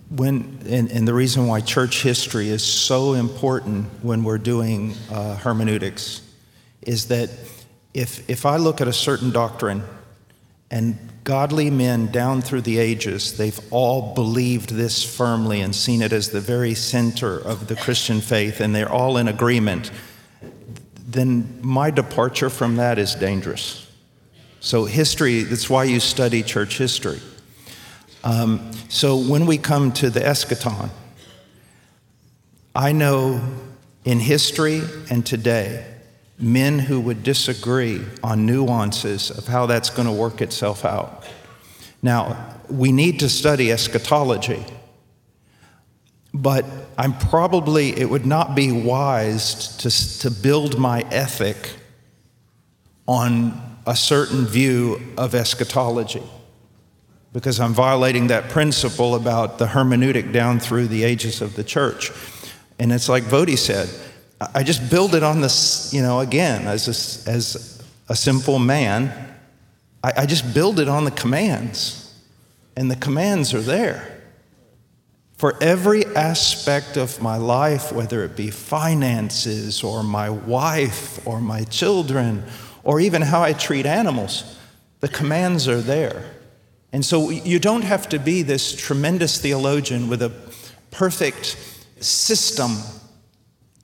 When, and, and the reason why church history is so important when we're doing uh, hermeneutics is that if, if I look at a certain doctrine and godly men down through the ages, they've all believed this firmly and seen it as the very center of the Christian faith, and they're all in agreement, then my departure from that is dangerous. So, history, that's why you study church history. Um, so, when we come to the eschaton, I know in history and today, men who would disagree on nuances of how that's going to work itself out. Now, we need to study eschatology, but I'm probably, it would not be wise to, to build my ethic on a certain view of eschatology because I'm violating that principle about the hermeneutic down through the ages of the church. And it's like Voddie said, I just build it on this, you know, again, as a, as a simple man, I, I just build it on the commands. And the commands are there. For every aspect of my life, whether it be finances or my wife or my children or even how I treat animals, the commands are there. And so you don't have to be this tremendous theologian with a perfect system.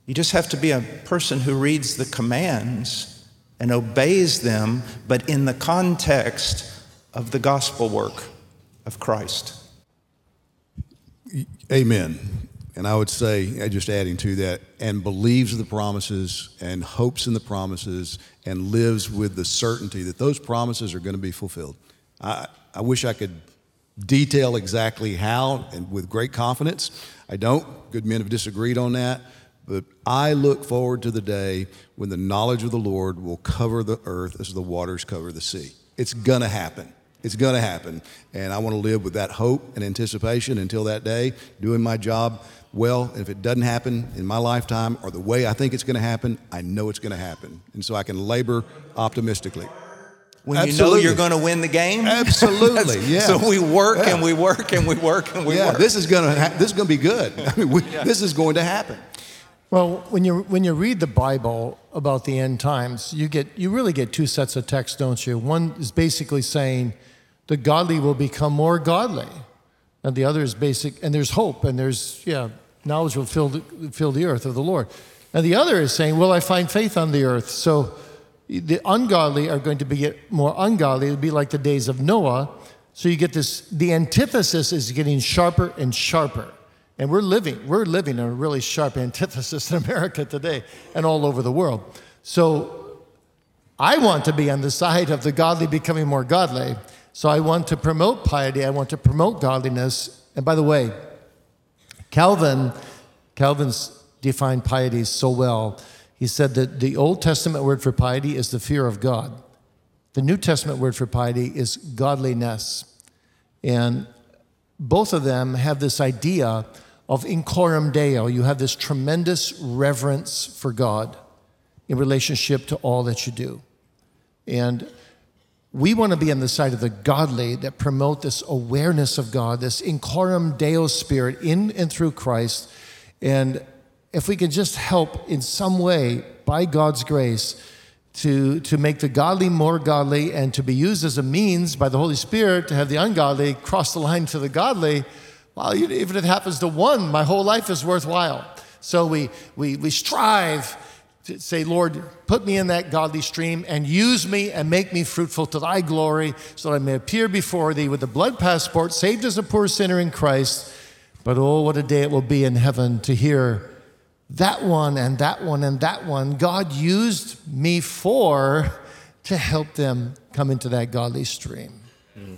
You just have to be a person who reads the commands and obeys them, but in the context of the gospel work of Christ. Amen. And I would say, uh, just adding to that, and believes the promises and hopes in the promises and lives with the certainty that those promises are going to be fulfilled. I, I wish I could detail exactly how and with great confidence. I don't. Good men have disagreed on that. But I look forward to the day when the knowledge of the Lord will cover the earth as the waters cover the sea. It's going to happen. It's going to happen. And I want to live with that hope and anticipation until that day, doing my job well. And if it doesn't happen in my lifetime or the way I think it's going to happen, I know it's going to happen. And so I can labor optimistically. When Absolutely. you know you're going to win the game? [laughs] Absolutely, yeah. So we work yeah. and we work and we work and we yeah, work. this is going to ha- this is going to be good. [laughs] I mean, we, yeah. this is going to happen. Well, when you when you read the Bible about the end times, you get you really get two sets of texts, don't you? One is basically saying the godly will become more godly, and the other is basic. And there's hope, and there's yeah, knowledge will fill the, fill the earth of the Lord, and the other is saying, will I find faith on the earth? So the ungodly are going to be more ungodly. It'll be like the days of Noah. So you get this. The antithesis is getting sharper and sharper. And we're living, we're living in a really sharp antithesis in America today and all over the world. So I want to be on the side of the godly becoming more godly. So I want to promote piety, I want to promote godliness. And by the way, Calvin, Calvin's defined piety so well. He said that the Old Testament word for piety is the fear of God. The New Testament word for piety is godliness. And both of them have this idea of in coram deo. You have this tremendous reverence for God in relationship to all that you do. And we want to be on the side of the godly that promote this awareness of God, this in coram deo spirit in and through Christ. And if we can just help in some way by God's grace to, to make the godly more godly and to be used as a means by the Holy Spirit to have the ungodly cross the line to the godly, well, even if it happens to one, my whole life is worthwhile. So we, we, we strive to say, Lord, put me in that godly stream and use me and make me fruitful to thy glory so that I may appear before thee with a blood passport, saved as a poor sinner in Christ. But oh, what a day it will be in heaven to hear that one and that one and that one God used me for to help them come into that godly stream. Mm.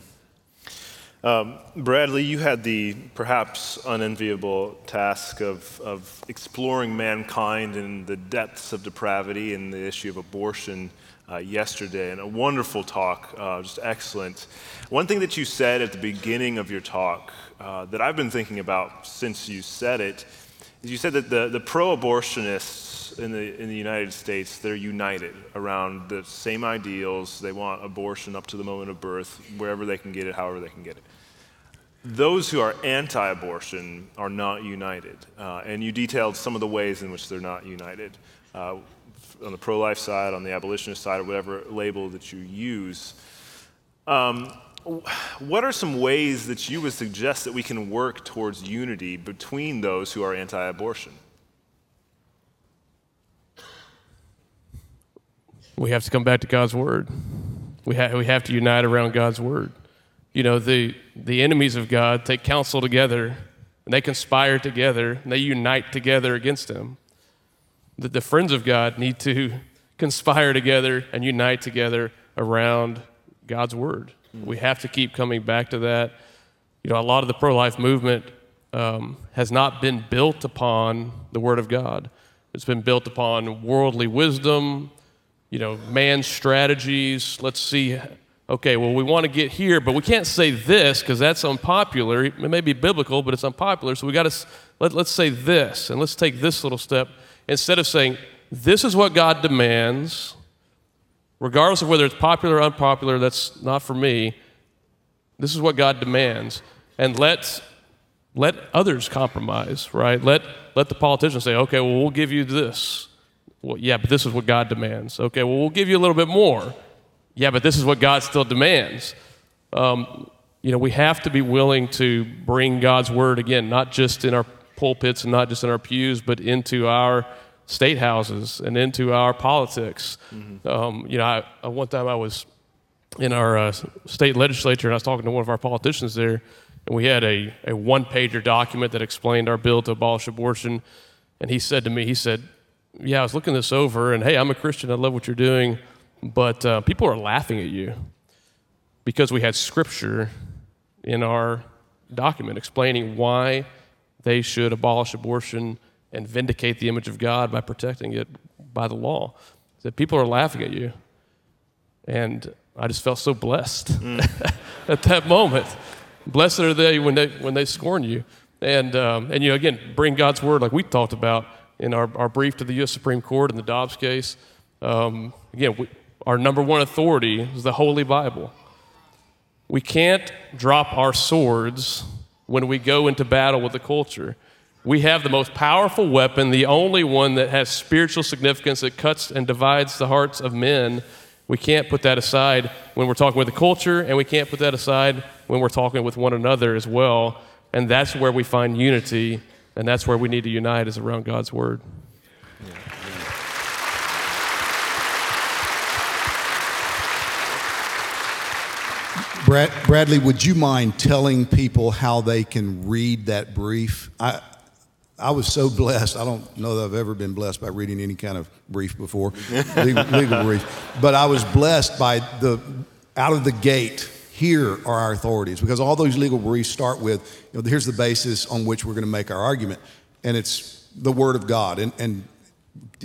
Bradley, you had the perhaps unenviable task of, of exploring mankind and the depths of depravity and the issue of abortion uh, yesterday, and a wonderful talk, uh, just excellent. One thing that you said at the beginning of your talk uh, that I've been thinking about since you said it you said that the, the pro abortionists in the, in the United States, they're united around the same ideals. They want abortion up to the moment of birth, wherever they can get it, however they can get it those who are anti abortion are not united. Uh, and you detailed some of the ways in which they're not united uh, on the pro life side, on the abolitionist side, or whatever label that you use. Um, what are some ways that you would suggest that we can work towards unity between those who are anti abortion? We have to come back to God's word. We, ha- we have to unite around God's word. You know, the, the enemies of God take counsel together and they conspire together and they unite together against him. The, the friends of God need to [laughs] conspire together and unite together around God's word. We have to keep coming back to that. You know, a lot of the pro life movement um, has not been built upon the word of God, it's been built upon worldly wisdom, you know, man's strategies. Let's see okay, well, we want to get here, but we can't say this because that's unpopular. It may be biblical, but it's unpopular. So we got to let, let's say this, and let's take this little step instead of saying, this is what God demands, regardless of whether it's popular or unpopular, that's not for me. This is what God demands. And let, let others compromise, right? Let, let the politicians say, okay, well, we'll give you this. Well, yeah, but this is what God demands. Okay, well, we'll give you a little bit more. Yeah, but this is what God still demands. Um, you know, we have to be willing to bring God's word again, not just in our pulpits and not just in our pews, but into our state houses and into our politics. Mm-hmm. Um, you know, I, I, one time I was in our uh, state legislature and I was talking to one of our politicians there, and we had a, a one pager document that explained our bill to abolish abortion. And he said to me, he said, Yeah, I was looking this over, and hey, I'm a Christian, I love what you're doing. But uh, people are laughing at you because we had scripture in our document explaining why they should abolish abortion and vindicate the image of God by protecting it by the law. That people are laughing at you. And I just felt so blessed mm. [laughs] at that moment. Blessed are they when they, when they scorn you. And, um, and you know, again, bring God's word like we talked about in our, our brief to the U.S. Supreme Court in the Dobbs case. Um, again, we, our number one authority is the Holy Bible. We can't drop our swords when we go into battle with the culture. We have the most powerful weapon, the only one that has spiritual significance that cuts and divides the hearts of men. We can't put that aside when we're talking with the culture, and we can't put that aside when we're talking with one another as well. And that's where we find unity, and that's where we need to unite is around God's word. Brad, Bradley, would you mind telling people how they can read that brief? I, I was so blessed. I don't know that I've ever been blessed by reading any kind of brief before, legal, legal brief. But I was blessed by the out of the gate. Here are our authorities because all those legal briefs start with, you know, here's the basis on which we're going to make our argument, and it's the Word of God. And, and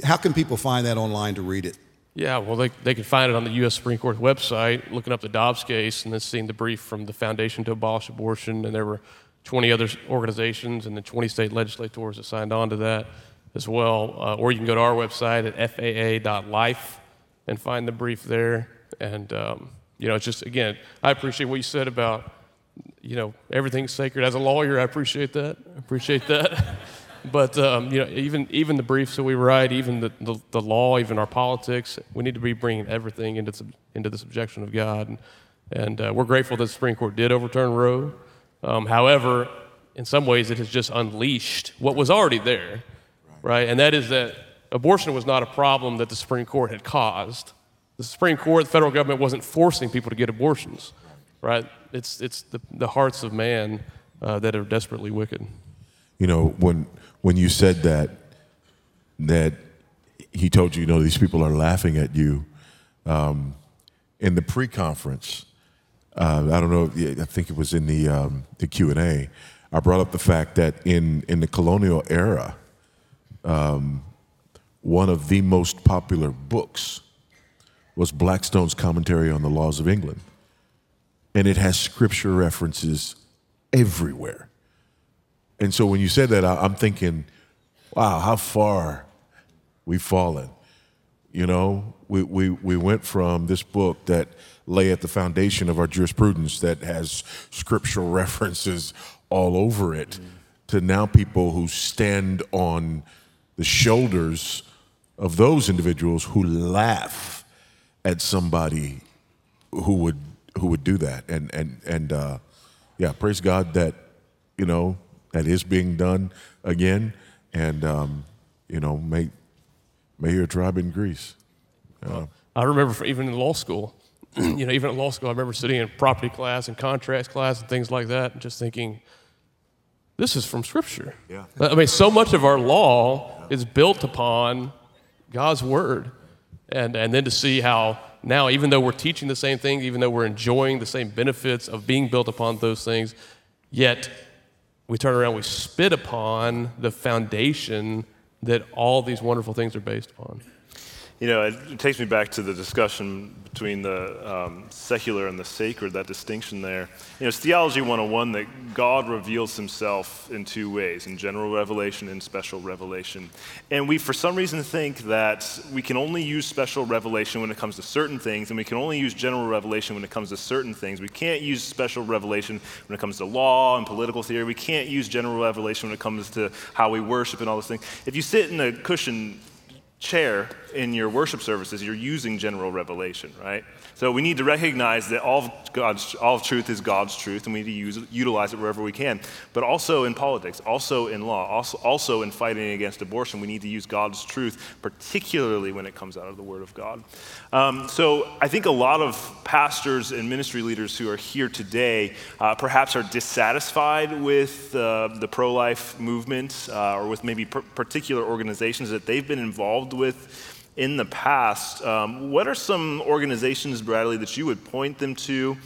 how can people find that online to read it? Yeah, well, they, they can find it on the U.S. Supreme Court website, looking up the Dobbs case, and then seeing the brief from the Foundation to Abolish Abortion. And there were 20 other organizations and the 20 state legislators that signed on to that as well. Uh, or you can go to our website at faa.life and find the brief there. And, um, you know, it's just, again, I appreciate what you said about, you know, everything's sacred. As a lawyer, I appreciate that. I appreciate that. [laughs] But um, you know, even even the briefs that we write, even the, the, the, law, even our politics, we need to be bringing everything into into the subjection of God. And, and uh, we're grateful that the Supreme Court did overturn Roe. Um, however, in some ways, it has just unleashed what was already there, right? And that is that abortion was not a problem that the Supreme Court had caused. The Supreme Court, the federal government, wasn't forcing people to get abortions, right? It's it's the, the hearts of man uh, that are desperately wicked. You know when when you said that, that he told you, you know, these people are laughing at you. Um, in the pre conference, uh, I don't know. I think it was in the um, the Q and A. I brought up the fact that in in the colonial era, um, one of the most popular books was Blackstone's commentary on the laws of England, and it has scripture references everywhere. And so when you said that, I, I'm thinking, wow, how far we've fallen. You know, we, we, we went from this book that lay at the foundation of our jurisprudence that has scriptural [laughs] references all over it to now people who stand on the shoulders of those individuals who laugh at somebody who would who would do that. And and and uh, yeah praise God that you know that is being done again. And um, you know may may your tribe increase I remember even in law school, [clears throat] you know, even at law school, I remember sitting in property class and contracts class and things like that, and just thinking, this is from Scripture. Yeah. I mean, so much of our law is built upon God's Word. And, and then to see how now, even though we're teaching the same thing, even though we're enjoying the same benefits of being built upon those things, yet we turn around, we spit upon the foundation that all these wonderful things are based upon. You know, it, it takes me back to the discussion between the um, secular and the sacred, that distinction there. You know, it's Theology 101 that God reveals himself in two ways in general revelation and special revelation. And we, for some reason, think that we can only use special revelation when it comes to certain things, and we can only use general revelation when it comes to certain things. We can't use special revelation when it comes to law and political theory. We can't use general revelation when it comes to how we worship and all those things. If you sit in a cushion chair in your worship services, you're using general revelation, right? So we need to recognize that all of God's all of truth is God's truth, and we need to use, utilize it wherever we can. But also in politics, also in law, also, also in fighting against abortion, we need to use God's truth, particularly when it comes out of the Word of God. Um, so I think a lot of pastors and ministry leaders who are here today uh, perhaps are dissatisfied with uh, the pro-life movement uh, or with maybe per- particular organizations that they've been involved with in the past. Um, what are some organizations, Bradley, that you would point them to?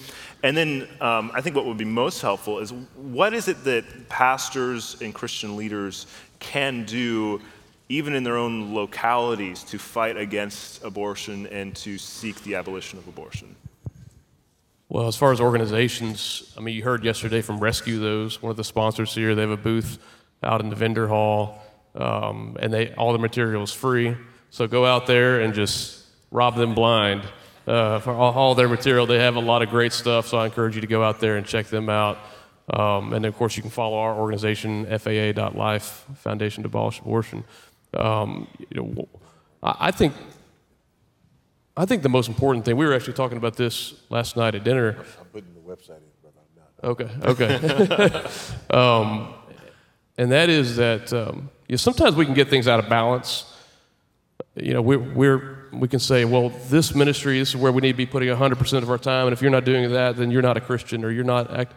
And then um, I think what would be most helpful is what is it that pastors and Christian leaders can do, even in their own localities, to fight against abortion and to seek the abolition of abortion? Well, as far as organizations, I mean, you heard yesterday from Rescue Those, one of the sponsors here. They have a booth out in the vendor hall, um, and they all the material is free. So go out there and just rob them blind uh, for all, all their material. They have a lot of great stuff, so I encourage you to go out there and check them out. Um, and of course, you can follow our organization, FAA.life, Foundation to Abolish Abortion. Um, you know, I think I think the most important thing, we were actually talking about this last night at dinner. I'm putting the website in, but I'm not. Okay, okay. [laughs] um, and that is that um, you know, sometimes we can get things out of balance. You know, we're, we're, we can say, well, this ministry, this is where we need to be putting 100% of our time, and if you're not doing that, then you're not a Christian or you're not. Act-.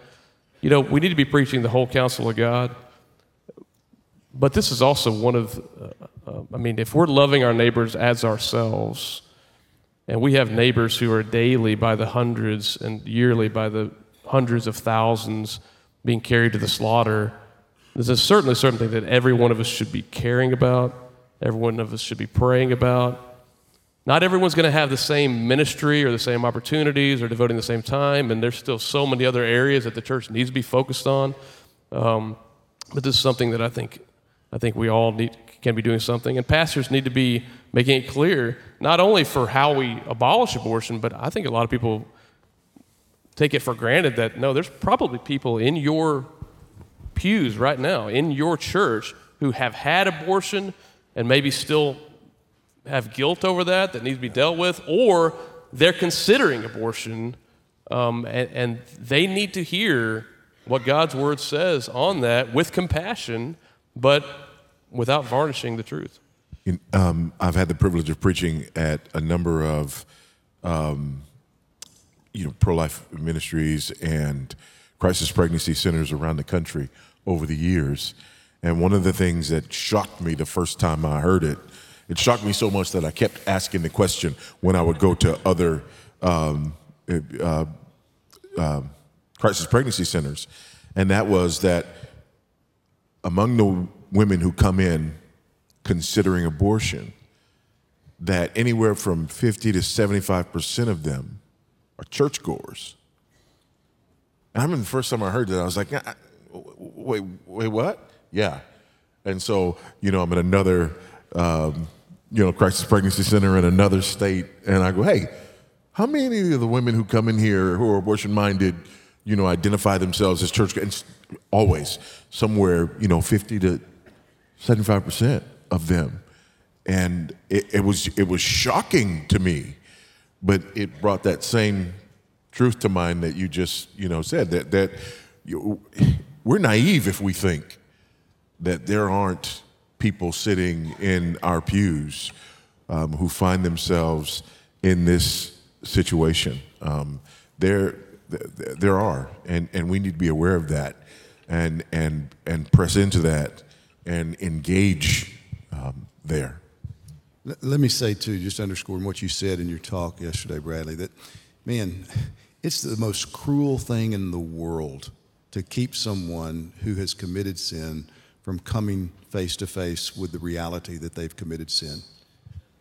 You know, we need to be preaching the whole counsel of God. But this is also one of, uh, uh, I mean, if we're loving our neighbors as ourselves, and we have neighbors who are daily by the hundreds and yearly by the hundreds of thousands being carried to the slaughter. There's a certainly something that every one of us should be caring about, every one of us should be praying about. Not everyone's going to have the same ministry or the same opportunities or devoting the same time, and there's still so many other areas that the church needs to be focused on. Um, but this is something that I think, I think we all need, can be doing something, and pastors need to be making it clear, not only for how we abolish abortion, but I think a lot of people take it for granted that no, there's probably people in your pews right now, in your church, who have had abortion and maybe still have guilt over that that needs to be dealt with, or they're considering abortion um, and, and they need to hear what God's word says on that with compassion, but without varnishing the truth. Um, I've had the privilege of preaching at a number of, um, you know, pro-life ministries and crisis pregnancy centers around the country over the years. And one of the things that shocked me the first time I heard it, it shocked me so much that I kept asking the question when I would go to other um, uh, um, crisis pregnancy centers, and that was that among the women who come in considering abortion, that anywhere from 50 to 75 percent of them are churchgoers. And I remember the first time I heard that, I was like, wait, wait, what? Yeah. And so, you know, I'm at another, um, you know, crisis pregnancy center in another state, and I go, hey, how many of the women who come in here who are abortion minded, you know, identify themselves as church? And always somewhere, you know, 50 to 75 percent of them, and it, it was it was shocking to me, but it brought that same truth to mind that you just you know said that that you, we're naive if we think that there aren't people sitting in our pews um, who find themselves in this situation. Um, there, there are, and, and we need to be aware of that, and and and press into that, and engage um, there. Let me say too, just underscoring what you said in your talk yesterday, Bradley, that man, it's the most cruel thing in the world to keep someone who has committed sin from coming face to face with the reality that they've committed sin.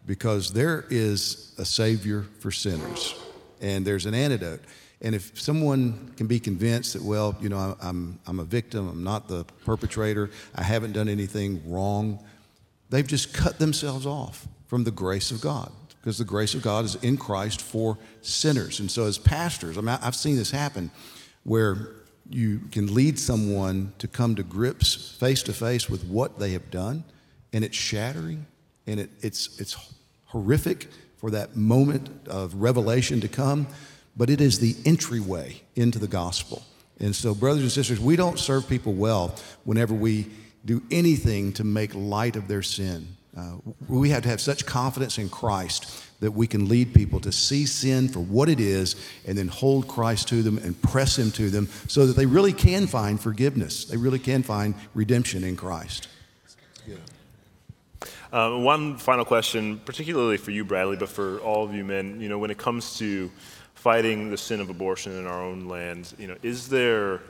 Because there is a Savior for sinners, and there's an antidote. And if someone can be convinced that, well, you know, I'm, I'm a victim, I'm not the perpetrator, I haven't done anything wrong, they've just cut themselves off from the grace of God because the grace of God is in Christ for sinners. And so, as pastors, I mean, I've seen this happen where you can lead someone to come to grips face to face with what they have done, and it's shattering and it, it's, it's horrific for that moment of revelation to come, but it is the entryway into the gospel. And so, brothers and sisters, we don't serve people well whenever we do anything to make light of their sin. Uh, we have to have such confidence in Christ that we can lead people to see sin for what it is and then hold Christ to them and press Him to them so that they really can find forgiveness. They really can find redemption in Christ. Uh, one final question, particularly for you, Bradley, but for all of you men. You know, when it comes to fighting the sin of abortion in our own land, you know, is there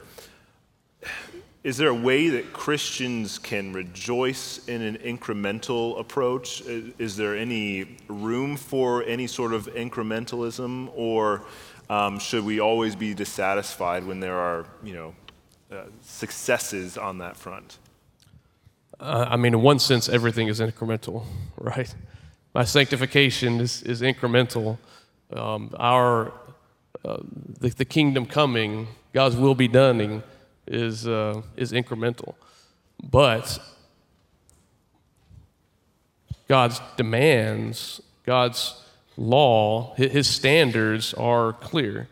is there a way that Christians can rejoice in an incremental approach? Is there any room for any sort of incrementalism, or um, should we always be dissatisfied when there are, you know, uh, successes on that front? Uh, I mean, in one sense, everything is incremental, [laughs] right? My sanctification is, is incremental. Um, our uh, the, the kingdom coming, God's will be done is, uh, is incremental. But God's demands, God's law, his standards are clear.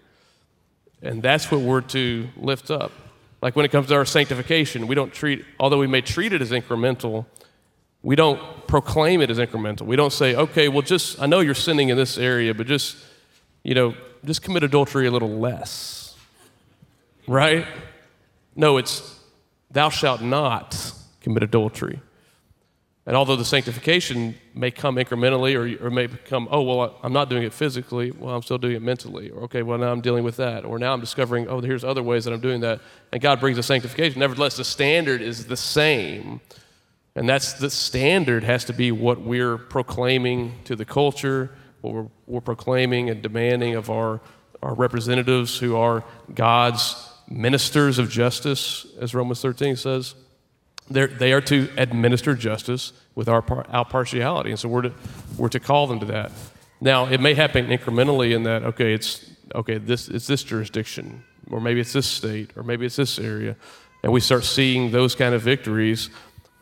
And that's what we're to lift up. Like when it comes to our sanctification, we don't treat, although we may treat it as incremental, we don't proclaim it as incremental. We don't say, okay, well, just, I know you're sinning in this area, but just, you know, just commit adultery a little less. Right? No, it's thou shalt not commit adultery. And although the sanctification may come incrementally or, or may become, oh, well, I'm not doing it physically, well, I'm still doing it mentally. Or, okay, well, now I'm dealing with that. Or now I'm discovering, oh, here's other ways that I'm doing that. And God brings the sanctification. Nevertheless, the standard is the same. And that's the standard has to be what we're proclaiming to the culture, what we're, we're proclaiming and demanding of our, our representatives who are God's ministers of justice, as Romans 13 says. They're, they are to administer justice with our, our partiality. And so we're to, we're to call them to that. Now, it may happen incrementally in that, okay, it's, okay, this, it's this jurisdiction, or maybe it's this state, or maybe it's this area. And we start seeing those kind of victories.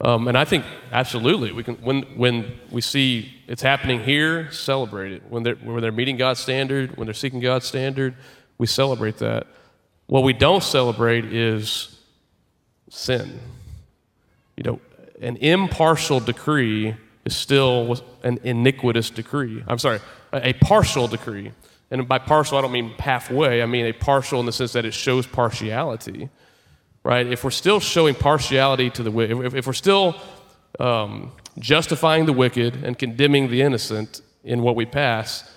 Um, and I think absolutely, we can, when, when we see it's happening here, celebrate it. When they're, when they're meeting God's standard, when they're seeking God's standard, we celebrate that. What we don't celebrate is sin. You know, an impartial decree is still an iniquitous decree. I'm sorry, a, partial decree. And by partial, I don't mean halfway. I mean a partial in the sense that it shows partiality, right? If we're still showing partiality to the if, if, we're still um, justifying the wicked and condemning the innocent in what we pass,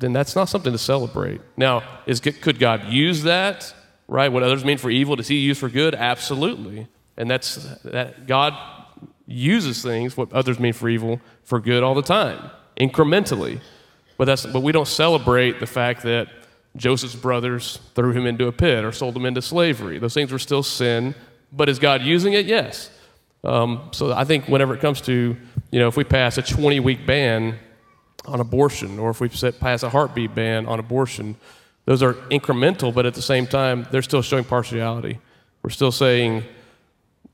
then that's not something to celebrate. Now, is, could God use that, right? What others mean for evil, does he use for good? Absolutely. And that's that God uses things, what others mean for evil, for good all the time, incrementally. But, that's, but we don't celebrate the fact that Joseph's brothers threw him into a pit or sold him into slavery. Those things were still sin, but is God using it? Yes. Um, so I think whenever it comes to, you know, if we pass a 20 week ban on abortion or if we set, pass a heartbeat ban on abortion, those are incremental, but at the same time, they're still showing partiality. We're still saying,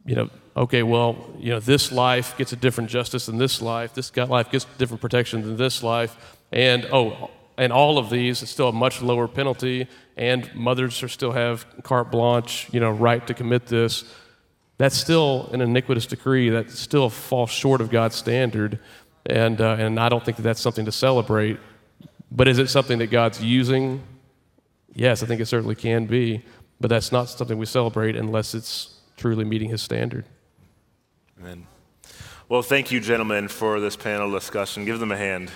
you know, okay, well, you know, this life gets a different justice than this life. This life gets different protection than this life. And, oh, and all of these, it's still a much lower penalty, and mothers are still have carte blanche, you know, right to commit this. That's still an iniquitous decree that still falls short of God's standard, and, uh, and I don't think that that's something to celebrate. But is it something that God's using? Yes, I think it certainly can be, but that's not something we celebrate unless it's truly meeting His standard. Amen. Well, thank you, gentlemen, for this panel discussion. Give them a hand.